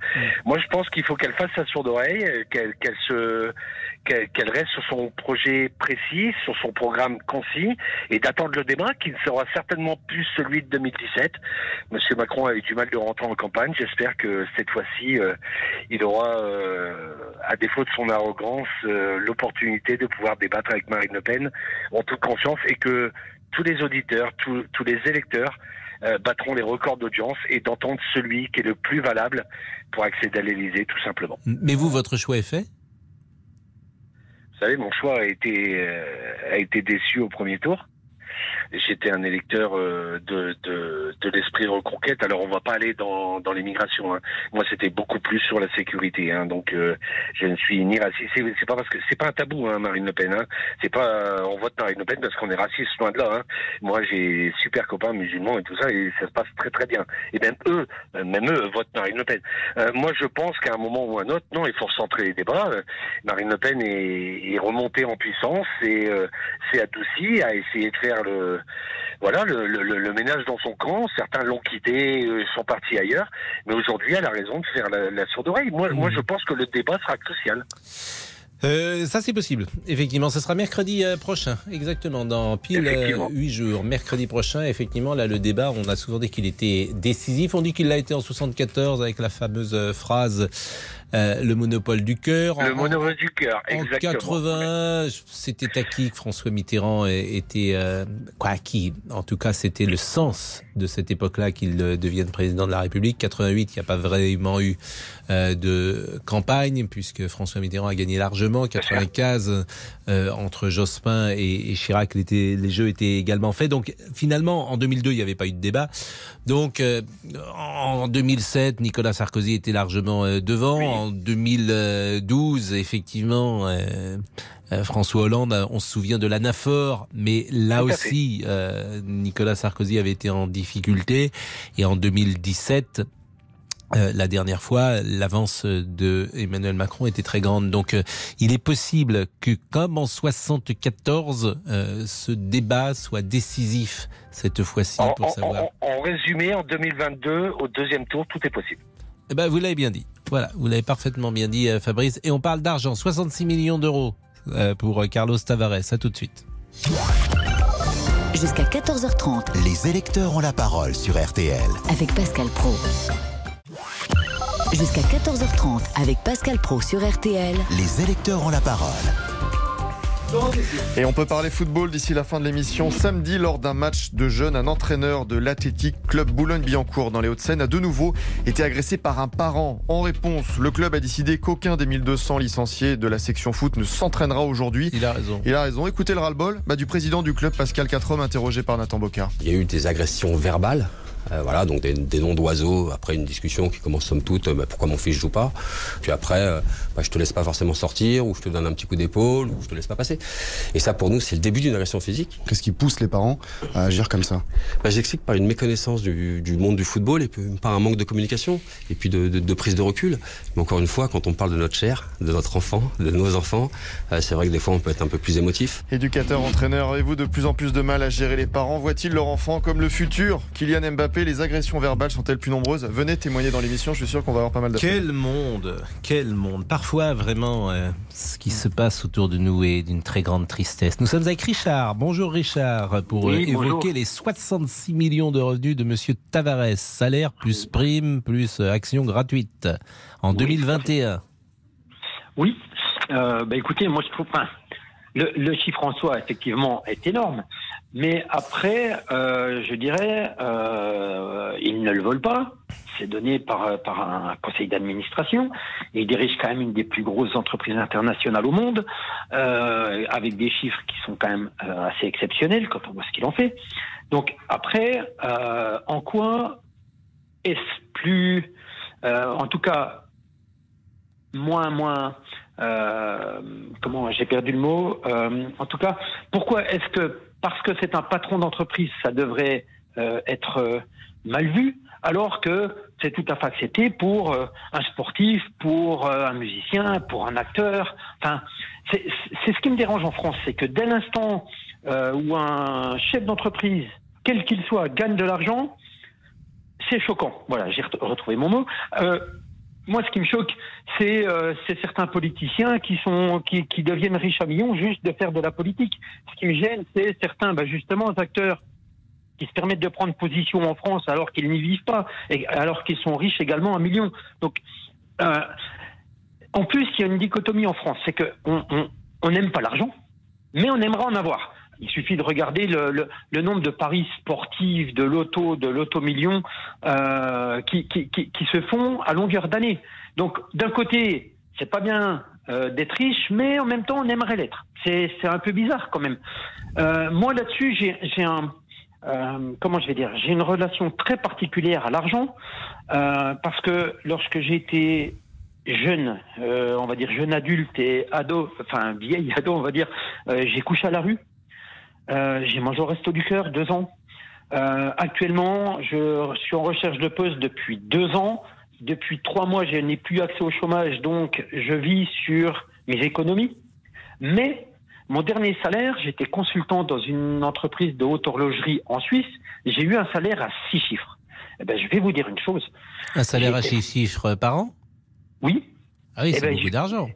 Moi, je pense qu'il faut qu'elle fasse sa sourde oreille, qu'elle qu'elle se qu'elle reste sur son projet précis, sur son programme concis, et d'attendre le débat qui ne sera certainement plus celui de 2017. Monsieur Macron a eu du mal de rentrer en campagne. J'espère que cette fois-ci, euh, il aura, euh, à défaut de son arrogance, euh, l'opportunité de pouvoir débattre avec Marine Le Pen en toute conscience et que tous les auditeurs, tous- les électeurs battront les records d'audience et d'entendre celui qui est le plus valable pour accéder à l'Élysée, tout simplement. Mais vous, votre choix est fait? Vous savez, mon choix a été, euh, a été déçu au premier tour. J'étais un électeur euh, de, de, de l'esprit reconquête. Alors, on va pas aller dans, dans l'immigration. Hein. Moi, c'était beaucoup plus sur la sécurité. Hein. Donc, euh, je ne suis ni raciste. C'est pas parce que c'est pas un tabou, hein, Marine Le Pen. Hein. C'est pas euh, on vote Marine Le Pen parce qu'on est raciste loin de là. Hein. Moi, j'ai super copains musulmans et tout ça, et ça se passe très très bien. Et même eux, euh, même eux votent Marine Le Pen. Euh, moi, je pense qu'à un moment ou un autre, non, il faut recentrer les débats. Euh, Marine Le Pen est, est remontée en puissance et s'est adoucie, a essayé de faire le voilà le, le, le- le ménage dans son camp. Certains l'ont quitté, euh, sont partis ailleurs. Mais aujourd'hui, elle a raison de faire la, la sourde oreille. Moi, moi, je pense que le débat sera crucial. Euh, ça c'est possible. Effectivement, ce sera mercredi euh, prochain, exactement, dans pile. 8 jours. Mercredi prochain, effectivement, là le débat, on a souvent dit qu'il était décisif. On dit qu'il l'a été en 74 avec la fameuse phrase euh, le monopole du cœur. Le En- monopole du cœur, En exactement. 80, c'était acquis que François Mitterrand était euh, quoi acquis. En tout cas, c'était le sens de cette époque-là qu'il euh, devienne président de la République. 88, il n'y a pas vraiment eu euh, de campagne puisque François Mitterrand a gagné largement. 95, euh, entre Jospin et, et Chirac, était- les jeux étaient également faits. Donc finalement, en 2002, il n'y avait pas eu de débat. Donc euh, en 2007, Nicolas Sarkozy était largement devant. En 2012, effectivement, euh, euh, François Hollande, euh, on se souvient de l'anaphore, mais là aussi, euh, Nicolas Sarkozy avait été en difficulté. Et en 2017, euh, la dernière fois, l'avance de Emmanuel Macron était très grande. Donc, euh, il est possible que, comme en 74, euh, ce débat soit décisif cette fois-ci pour en- savoir. en- en résumé, en 2022, au deuxième tour, tout est possible. Eh ben, vous l'avez bien dit. Voilà, vous l'avez parfaitement bien dit, euh, Fabrice. Et on parle d'argent, 66 millions d'euros euh, pour euh, Carlos Tavares. À tout de suite. Jusqu'à 14h30 Les électeurs ont la parole sur RTL. avec Pascal Pro. Jusqu'à 14h30 avec Pascal Pro sur RTL. Les électeurs ont la parole. Et on peut parler football d'ici la fin de l'émission. Samedi, lors d'un match de jeunes, un entraîneur de l'Athletic Club Boulogne-Billancourt dans les Hauts-de-Seine a de nouveau été agressé par un parent. En réponse, le club a décidé qu'aucun des 1200 licenciés de la section foot ne s'entraînera aujourd'hui. Il a raison. Il a raison. Écoutez le ras-le-bol bah, du président du club, Pascal Quatrom, interrogé par Nathan Bocard. Il y a eu des agressions verbales. Euh, voilà, donc des, des noms d'oiseaux. Après une discussion qui commence somme toute, euh, bah, pourquoi mon fils joue pas Puis après, euh, bah, je te laisse pas forcément sortir, ou je te donne un petit coup d'épaule, ou je te laisse pas passer. Et ça, pour nous, c'est le début d'une agression physique. Qu'est-ce qui pousse les parents à agir comme ça? Bah, J'explique par une méconnaissance du, du monde du football et puis par un manque de communication et puis de, de- de prise de recul. Mais encore une fois, quand on parle de notre chair, de notre enfant, de nos enfants, euh, c'est vrai que des fois on peut être un peu plus émotif. Éducateur, entraîneur, avez-vous de plus en plus de mal à gérer les parents? Voient-ils leur enfant comme le futur? Kylian Mbappé, les agressions verbales sont-elles plus nombreuses? Venez témoigner dans l'émission, je suis sûr qu'on va avoir pas mal d'appels. Quel monde, quel monde. Parfois, vraiment, euh, ce qui se passe autour de nous est d'une très grande tristesse. Nous sommes avec Richard. Bonjour Richard, pour Oui, euh, bonjour. évoquer les 66 millions de revenus de Monsieur Tavares. Salaire plus prime plus euh, action gratuite en 2021. Oui, euh, bah écoutez, moi je trouve, enfin, le, chiffre en soi, effectivement, est énorme. Mais après, euh, je dirais, euh, ils ne le veulent pas. C'est donné par, un conseil d'administration. Et ils dirigent quand même une des plus grosses entreprises internationales au monde, euh, avec des chiffres qui sont quand même euh, assez exceptionnels quand on voit ce qu'il en fait. Donc après, en quoi est-ce plus, en tout cas, moins, moins, euh, comment, j'ai perdu le mot, euh, en tout cas, pourquoi est-ce que, parce que c'est un patron d'entreprise, ça devrait euh, être euh, mal vu, alors que c'est tout à fait accepté pour euh, un sportif, pour un musicien, pour un acteur. Enfin, c'est ce qui me dérange en France, c'est que dès l'instant où un chef d'entreprise, quel qu'il soit, gagne de l'argent, c'est choquant. Voilà, j'ai ret- retrouvé mon mot. Moi, ce qui me choque, c'est euh, certains politiciens qui deviennent riches à millions juste de faire de la politique. Ce qui me gêne, c'est certains, bah, justement, acteurs qui se permettent de prendre position en France alors qu'ils n'y vivent pas, et alors qu'ils sont riches également à millions. Donc, euh, en plus, il y a une dichotomie en France, c'est que on on- on n'aime pas l'argent, mais on aimerait en avoir. Il suffit de regarder le, le- le nombre de paris sportifs, de loto, de loto-millions euh, qui, qui, qui, qui se font à longueur d'année. Donc, d'un côté, c'est pas bien euh, d'être riche, mais en même temps, on aimerait l'être. C'est un peu bizarre quand même. Euh, moi, là-dessus, j'ai un, euh, comment je vais dire, j'ai une relation très particulière à l'argent euh, parce que lorsque été jeune, euh, on va dire jeune adulte et ado, enfin vieille ado, on va dire, euh, j'ai couché à la rue. Euh, j'ai mangé au resto du cœur deux ans. Euh, actuellement, je suis en recherche de poste depuis deux ans. Depuis trois mois, je n'ai plus accès au chômage, donc je vis sur mes économies. Mais mon dernier salaire, j'étais consultant dans une entreprise de haute horlogerie en Suisse. J'ai eu un salaire à six chiffres. Eh ben, je vais vous dire une chose. Un salaire à six chiffres par an? Oui. Ah oui, Eh c'est ben, beaucoup d'argent.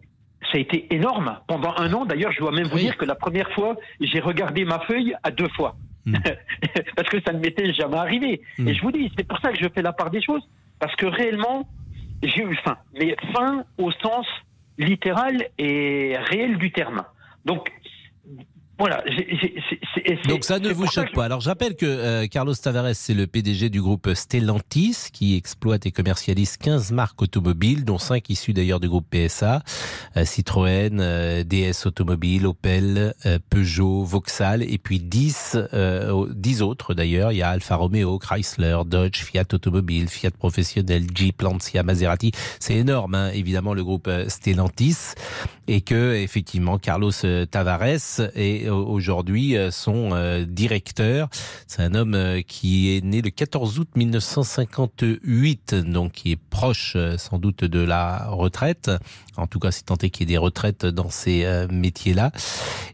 Ça a été énorme. Pendant un an, d'ailleurs, je dois même vous dire que la première fois, j'ai regardé ma feuille à deux fois. Parce que ça ne m'était jamais arrivé. Et je vous dis, c'est pour ça que je fais la part des choses. Parce que réellement, j'ai eu faim. Mais faim au sens littéral et réel du terme. Donc, voilà. j'ai- j'ai- c'est- c'est- c'est- Donc ça ne vous choque que- pas. Alors j'appelle que euh, Carlos Tavares, c'est le PDG du groupe Stellantis, qui exploite et commercialise 15 marques automobiles, dont 5 issues d'ailleurs du groupe PSA, euh, Citroën, euh, DS Automobile, Opel, euh, Peugeot, Vauxhall, et puis 10, euh, au- 10 autres d'ailleurs. Il y a Alfa Romeo, Chrysler, Dodge, Fiat Automobile, Fiat Professionnel, Jeep, Lancia, Maserati. C'est énorme, hein, évidemment, le groupe euh, Stellantis. Et que, effectivement, Carlos euh, Tavares est euh, aujourd'hui euh, son euh, directeur. C'est un homme euh, qui est né le 14 août 1958, donc qui est proche sans doute de la retraite. En tout cas, c'est tenté qu'il y ait des retraites dans ces euh, métiers-là.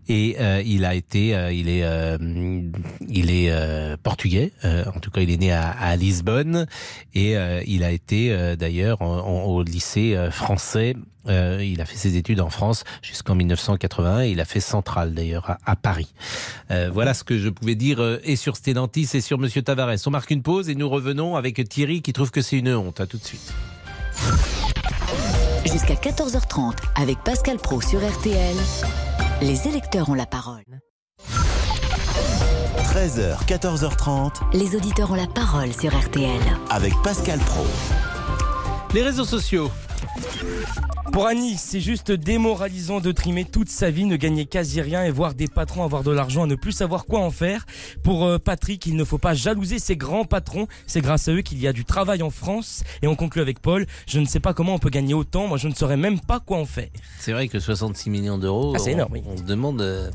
Et euh, il a été, euh, il est, il est portugais. En tout cas, il est né à, Lisbonne et il a été d'ailleurs au lycée français. Il a fait ses études en France jusqu'en 1981 et il a fait Centrale d'ailleurs à, Paris. Voilà ce que je pouvais dire et sur Stellantis et sur Monsieur Tavares. On marque une pause et nous revenons avec Thierry qui trouve que c'est une honte. À tout de suite. Jusqu'à 14h30 avec Pascal Pro sur RTL. Les électeurs ont la parole. 13h, 14h30 Les auditeurs ont la parole sur RTL. avec Pascal Pro. Les réseaux sociaux. Pour Annie, c'est juste démoralisant de trimer toute sa vie, ne gagner quasi rien et voir des patrons avoir de l'argent et ne plus savoir quoi en faire. Pour euh, Patrick, il ne faut pas jalouser ses grands patrons. C'est grâce à eux qu'il y a du travail en France. Et on conclut avec Paul. Je ne sais pas comment on peut gagner autant. Moi, je ne saurais même pas quoi en faire. C'est vrai que 66 millions d'euros. Ah, c'est on- énorme, oui. On, se demande euh,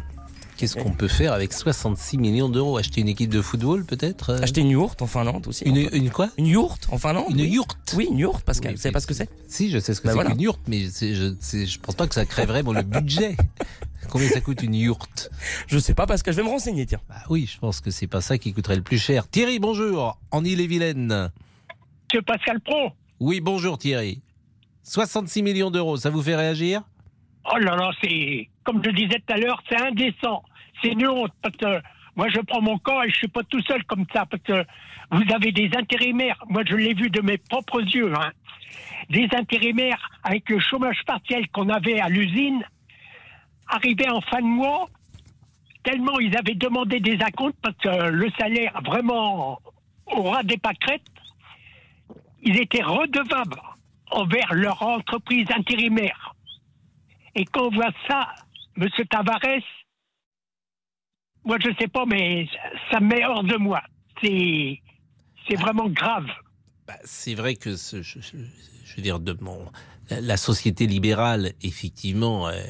qu'est-ce qu'on peut faire avec 66 millions d'euros? Acheter une équipe de football peut-être euh? Acheter une yourte en Finlande aussi. Une, une quoi? Une yourte en Finlande. Une oui. yourte Oui, une yourte, Pascal. Oui, Vous savez pas ce que c'est? Si, je sais ce que Ben c'est voilà. qu'une yourte, mais c'est- je, c'est- je pense pas que ça crèverait mon le budget. Combien ça coûte une yourte? Je sais pas, Pascal. Je vais me renseigner, tiens. Bah oui, je pense que c'est pas ça qui coûterait le plus cher. Thierry, bonjour, en Ille-et-Vilaine. Monsieur Pascal Pro. Oui, bonjour Thierry. 66 millions d'euros, ça vous fait réagir? Oh là là, c'est comme je disais tout à l'heure, c'est indécent. C'est honte parce que moi je prends mon camp et je suis pas tout seul comme ça parce que vous avez des intérimaires. Moi je l'ai vu de mes propres yeux. Hein. Des intérimaires avec le chômage partiel qu'on avait à l'usine. arrivé en fin de mois, tellement ils avaient demandé des acomptes parce que le salaire vraiment au ras des pâquerettes, ils étaient redevables envers leur entreprise intérimaire. Et quand on voit ça, Monsieur Tavares, moi je sais pas, mais ça me met hors de moi. C'est vraiment grave. Bah, c'est vrai que je, veux dire de mon la- société libérale effectivement euh,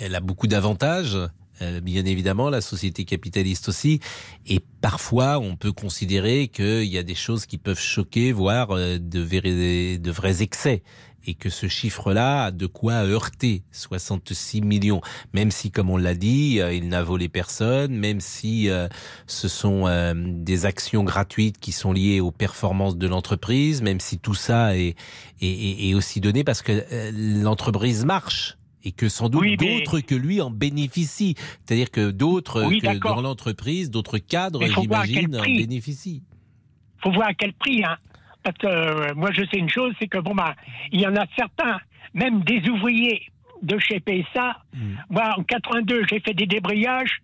elle a beaucoup d'avantages euh, bien évidemment la société capitaliste aussi et parfois on peut considérer qu'il y a des choses qui peuvent choquer voire euh, de vrais excès et que ce chiffre-là a de quoi heurter 66 millions, même si, comme on l'a dit, euh, il n'a volé personne, même si euh, ce sont euh, des actions gratuites qui sont liées aux performances de l'entreprise, même si tout ça est, est, est- aussi donné parce que euh, l'entreprise marche et que sans doute Oui, mais- d'autres que lui en bénéficient. C'est-à-dire que d'autres Oui, dans l'entreprise, d'autres cadres, j'imagine, en bénéficient. faut voir à quel prix. Hein. Parce que euh, moi, je sais une chose, c'est que bon, bah, il y en a certains, même des ouvriers de chez PSA. Moi, en 82, j'ai fait des débrayages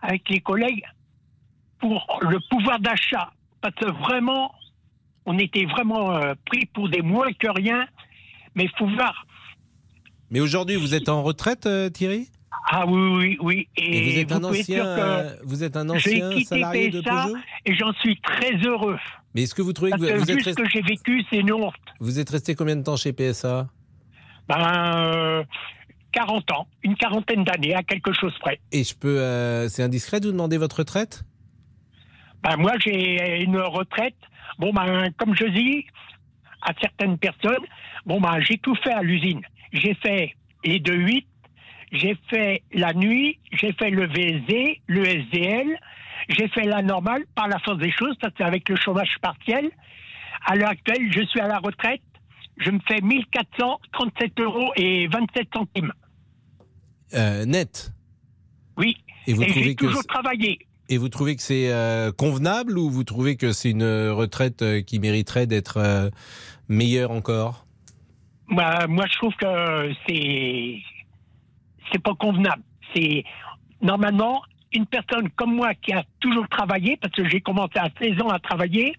avec les collègues pour le pouvoir d'achat. Parce que vraiment, on était vraiment euh, pris pour des moins que rien. Mais il faut voir. Mais aujourd'hui, vous êtes en retraite, euh, Thierry? Ah oui, oui, oui. Et vous êtes un pouvez ancien, que euh, vous êtes un j'ai ancien quitté salarié de Peugeot? et j'en suis très heureux. Mais est-ce que vous trouvez que Parce vous, que vous vu êtes ce resté, que j'ai vécu, c'est une honte. vous êtes resté combien de temps chez PSA Ben, euh, 40 ans, une quarantaine d'années, à quelque chose près. Et je peux, euh, c'est indiscret de vous demander votre retraite? Ben, moi, j'ai une retraite. Bon, ben, comme je dis à certaines personnes, bon, ben, j'ai tout fait à l'usine. J'ai fait les 2-8, j'ai fait la nuit, j'ai fait le VSD, le SDL, j'ai fait la normale par la force des choses, parce qu'avec le chômage partiel, à l'heure actuelle, je suis à la retraite, je me fais 1437 euros et 27 centimes. euh, net. Oui. Et vous et trouvez j'ai que toujours travaillé. Et vous trouvez que c'est euh, convenable ou vous trouvez que c'est une euh, retraite euh, qui mériterait d'être meilleure encore? Moi, moi, je trouve que c'est c'est pas convenable. C'est normalement une personne comme moi qui a toujours travaillé, parce que j'ai commencé à 16 ans à travailler,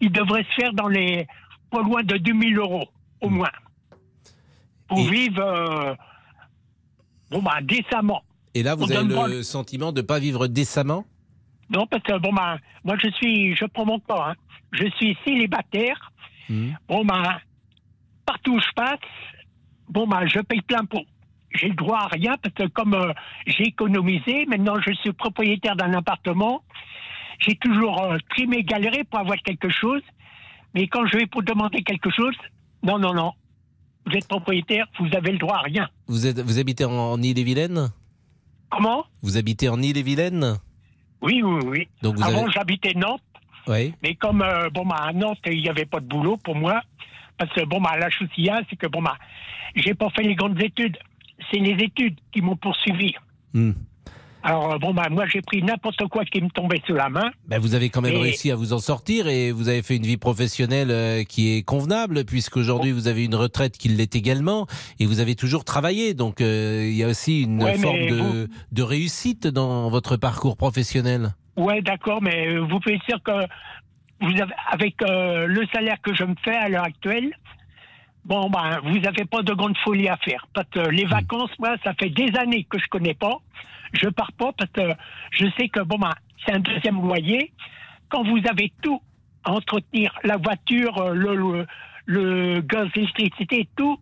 il devrait se faire dans les pas loin de 2000 euros au moins pour vivre euh, bon bah décemment. Et là, vous On avez pas le sentiment de pas vivre décemment? Non, parce que bon bah moi je suis, je prends mon corps, hein. je suis célibataire. Bon bah partout où je passe, bon bah je paye plein pot. J'ai le droit à rien parce que comme euh, j'ai économisé, maintenant je suis propriétaire d'un appartement. J'ai toujours euh, trimé, galéré pour avoir quelque chose. Mais quand je vais pour demander quelque chose, non, non, non. Vous êtes propriétaire, vous avez le droit à rien. vous, êtes, vous habitez en, en Ille-et-Vilaine? Comment? Vous habitez en Ille-et-Vilaine? Oui, oui, oui. Donc vous Avant, avez- j'habitais Nantes. Oui. Mais comme euh, bon bah, à Nantes, il n'y avait pas de boulot pour moi, parce que bon bah la chose qu'il y a, c'est que bon bah j'ai pas fait les grandes études. C'est les études qui m'ont poursuivi. Hmm. Alors euh, bon bah moi j'ai pris n'importe quoi qui me tombait sous la main. Ben, vous avez quand même réussi à vous en sortir et vous avez fait une vie professionnelle euh, qui est convenable puisqu'aujourd'hui vous avez une retraite qui l'est également et vous avez toujours travaillé. Donc euh, il y a aussi une Ouais, forme de, vous- de réussite dans votre parcours professionnel. Ouais d'accord, mais vous pouvez dire que vous avez avec euh, le salaire que je me fais à l'heure actuelle. Bon ben vous n'avez pas de grande folie à faire parce que les vacances moi ça fait des années que je connais pas. Je pars pas parce que je sais que bon ben c'est un deuxième loyer. Quand vous avez tout à entretenir, la voiture, euh, le, le, le gaz, l'électricité, tout,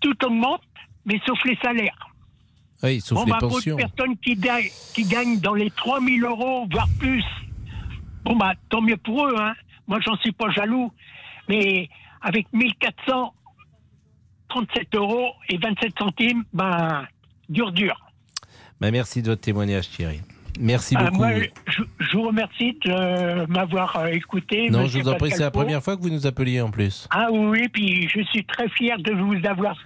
tout augmente, mais sauf les salaires. Oui, sauf bon, les pour pensions. une personne qui, gagne- qui gagne dans les 3000 euros, voire plus, bon, bah, tant mieux pour eux, hein. Moi, j'en suis pas jaloux. Mais avec 1437 euros et 27 centimes, ben, dur, dur. Ben, merci de votre témoignage Thierry. Merci Ah, beaucoup. moi, je, je vous remercie de euh, m'avoir euh, écouté. non, monsieur je vous en prie, c'est la première fois que vous nous appeliez en plus. Ah oui, puis je suis très fier de vous avoir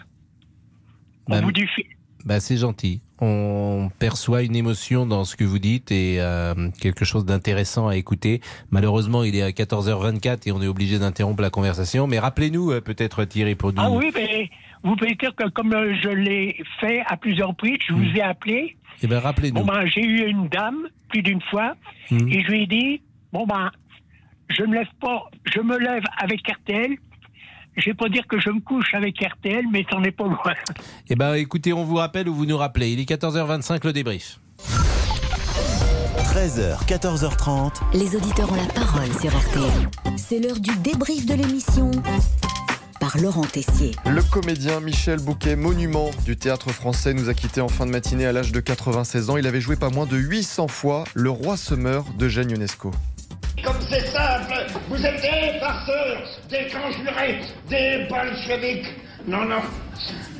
au Ben, bout du fil. Bah, c'est gentil. On perçoit une émotion dans ce que vous dites et euh, quelque chose d'intéressant à écouter. Malheureusement, il est à 14h24 et on est obligé d'interrompre la conversation. Mais rappelez-nous euh, peut-être Thierry pour nous. Ah oui, mais vous pouvez dire que comme euh, je l'ai fait à plusieurs reprises, je vous ai appelé. Eh bien, rappelez-nous. Bon ben, j'ai eu une dame plus d'une fois Hmm. et je lui ai dit bon ben, je me lève pas, je me lève avec RTL. Je vais pas dire que je me couche avec RTL, mais c'en est pas loin. Eh ben, écoutez, on vous rappelle ou vous nous rappelez. Il est 14h25, le débrief. 13h, 14h30. Les auditeurs ont la parole sur RTL. C'est l'heure du débrief de l'émission par Laurent Tessier. Le comédien Michel Bouquet, monument du théâtre français, nous a quittés en fin de matinée à l'âge de 96 ans. Il avait joué pas moins de 800 fois Le Roi se meurt de Jeanne Ionesco. Comme c'est simple, vous êtes des farceurs, des conjurés, des bolcheviks. Non, non,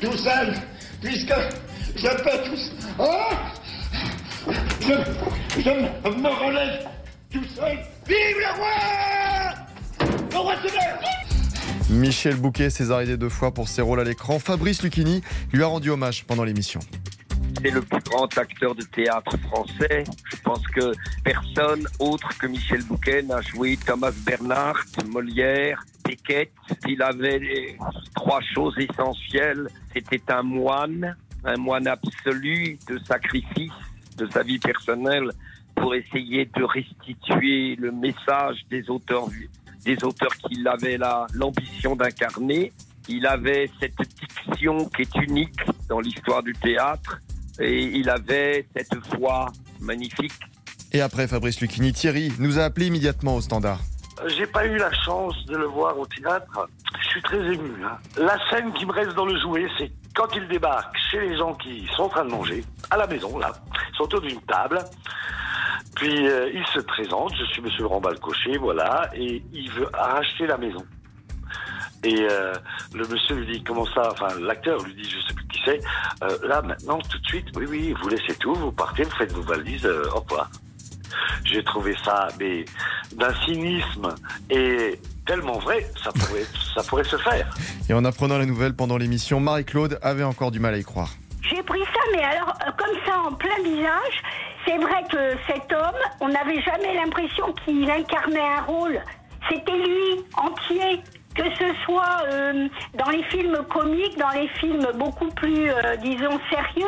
tout seul, puisque je peux tous. Oh je, je me relève tout seul. Vive le roi Le roi Michel Bouquet, césarisé deux fois pour ses rôles à l'écran. Fabrice Lucchini lui a rendu hommage pendant l'émission. C'est le plus grand acteur de théâtre français. Je pense que personne autre que Michel Bouquet n'a joué Thomas Bernhardt, Molière, Beckett. Il avait trois choses essentielles. C'était un moine, un moine absolu de sacrifice de sa vie personnelle pour essayer de restituer le message des auteurs, des auteurs qu'il avait la- l'ambition d'incarner. Il avait cette diction qui est unique dans l'histoire du théâtre et il avait cette voix magnifique. Et après Fabrice Lucchini, Thierry nous a appelé immédiatement au standard. J'ai pas eu la chance de le voir au théâtre. Je suis très ému. hein. La scène qui me reste dans le jouet, c'est quand il débarque chez les gens qui sont en train de manger, à la maison, là, ils sont autour d'une table. Puis euh, il se présente, je suis Monsieur Laurent Balcocher, voilà, et il veut racheter la maison. Et euh, le monsieur lui dit comment ça? Enfin, l'acteur lui dit je sais plus qui c'est. Euh, là maintenant, tout de suite, oui oui, vous laissez tout, vous partez, vous faites vos valises, euh, au revoir. J'ai trouvé ça mais d'un cynisme et tellement vrai, ça pourrait, ça pourrait se faire. Et en apprenant la nouvelle pendant l'émission, Marie-Claude avait encore du mal à y croire. J'ai pris ça, mais alors, euh, comme ça, en plein visage. C'est vrai que cet homme, on n'avait jamais l'impression qu'il incarnait un rôle. C'était lui, entier. Que ce soit euh, dans les films comiques, dans les films beaucoup plus, euh, disons, sérieux,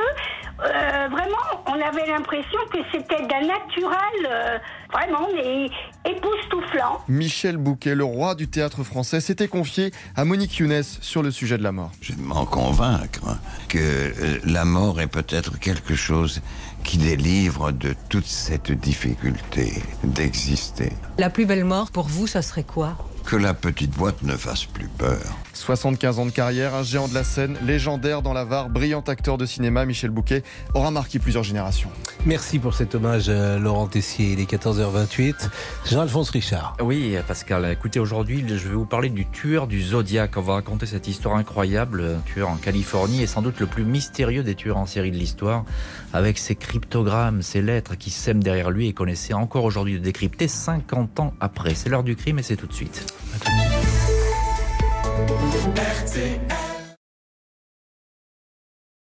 euh, vraiment, on avait l'impression que c'était d'un naturel, euh, vraiment, mais époustouflant. Michel Bouquet, le roi du théâtre français, s'était confié à Monique Younes sur le sujet de la mort. Je m'en convaincre que la mort est peut-être quelque chose qui délivre de toute cette difficulté d'exister. La plus belle mort pour vous, ça serait quoi? Que la petite boîte ne fasse plus peur. 75 ans de carrière, un géant de la scène, légendaire dans la VAR, brillant acteur de cinéma, Michel Bouquet aura marqué plusieurs générations. Merci pour cet hommage, euh, Laurent Tessier. Il est 14h28. Jean-Alphonse Richard. Oui, Pascal. Écoutez, aujourd'hui, je vais vous parler du tueur du Zodiac. On va raconter cette histoire incroyable. Un tueur en Californie et sans doute le plus mystérieux des tueurs en série de l'histoire, avec ses cryptogrammes, ses lettres qui sèment derrière lui et qu'on essaie encore aujourd'hui de décrypter 50 ans après. C'est l'heure du crime et c'est tout de suite. RTL.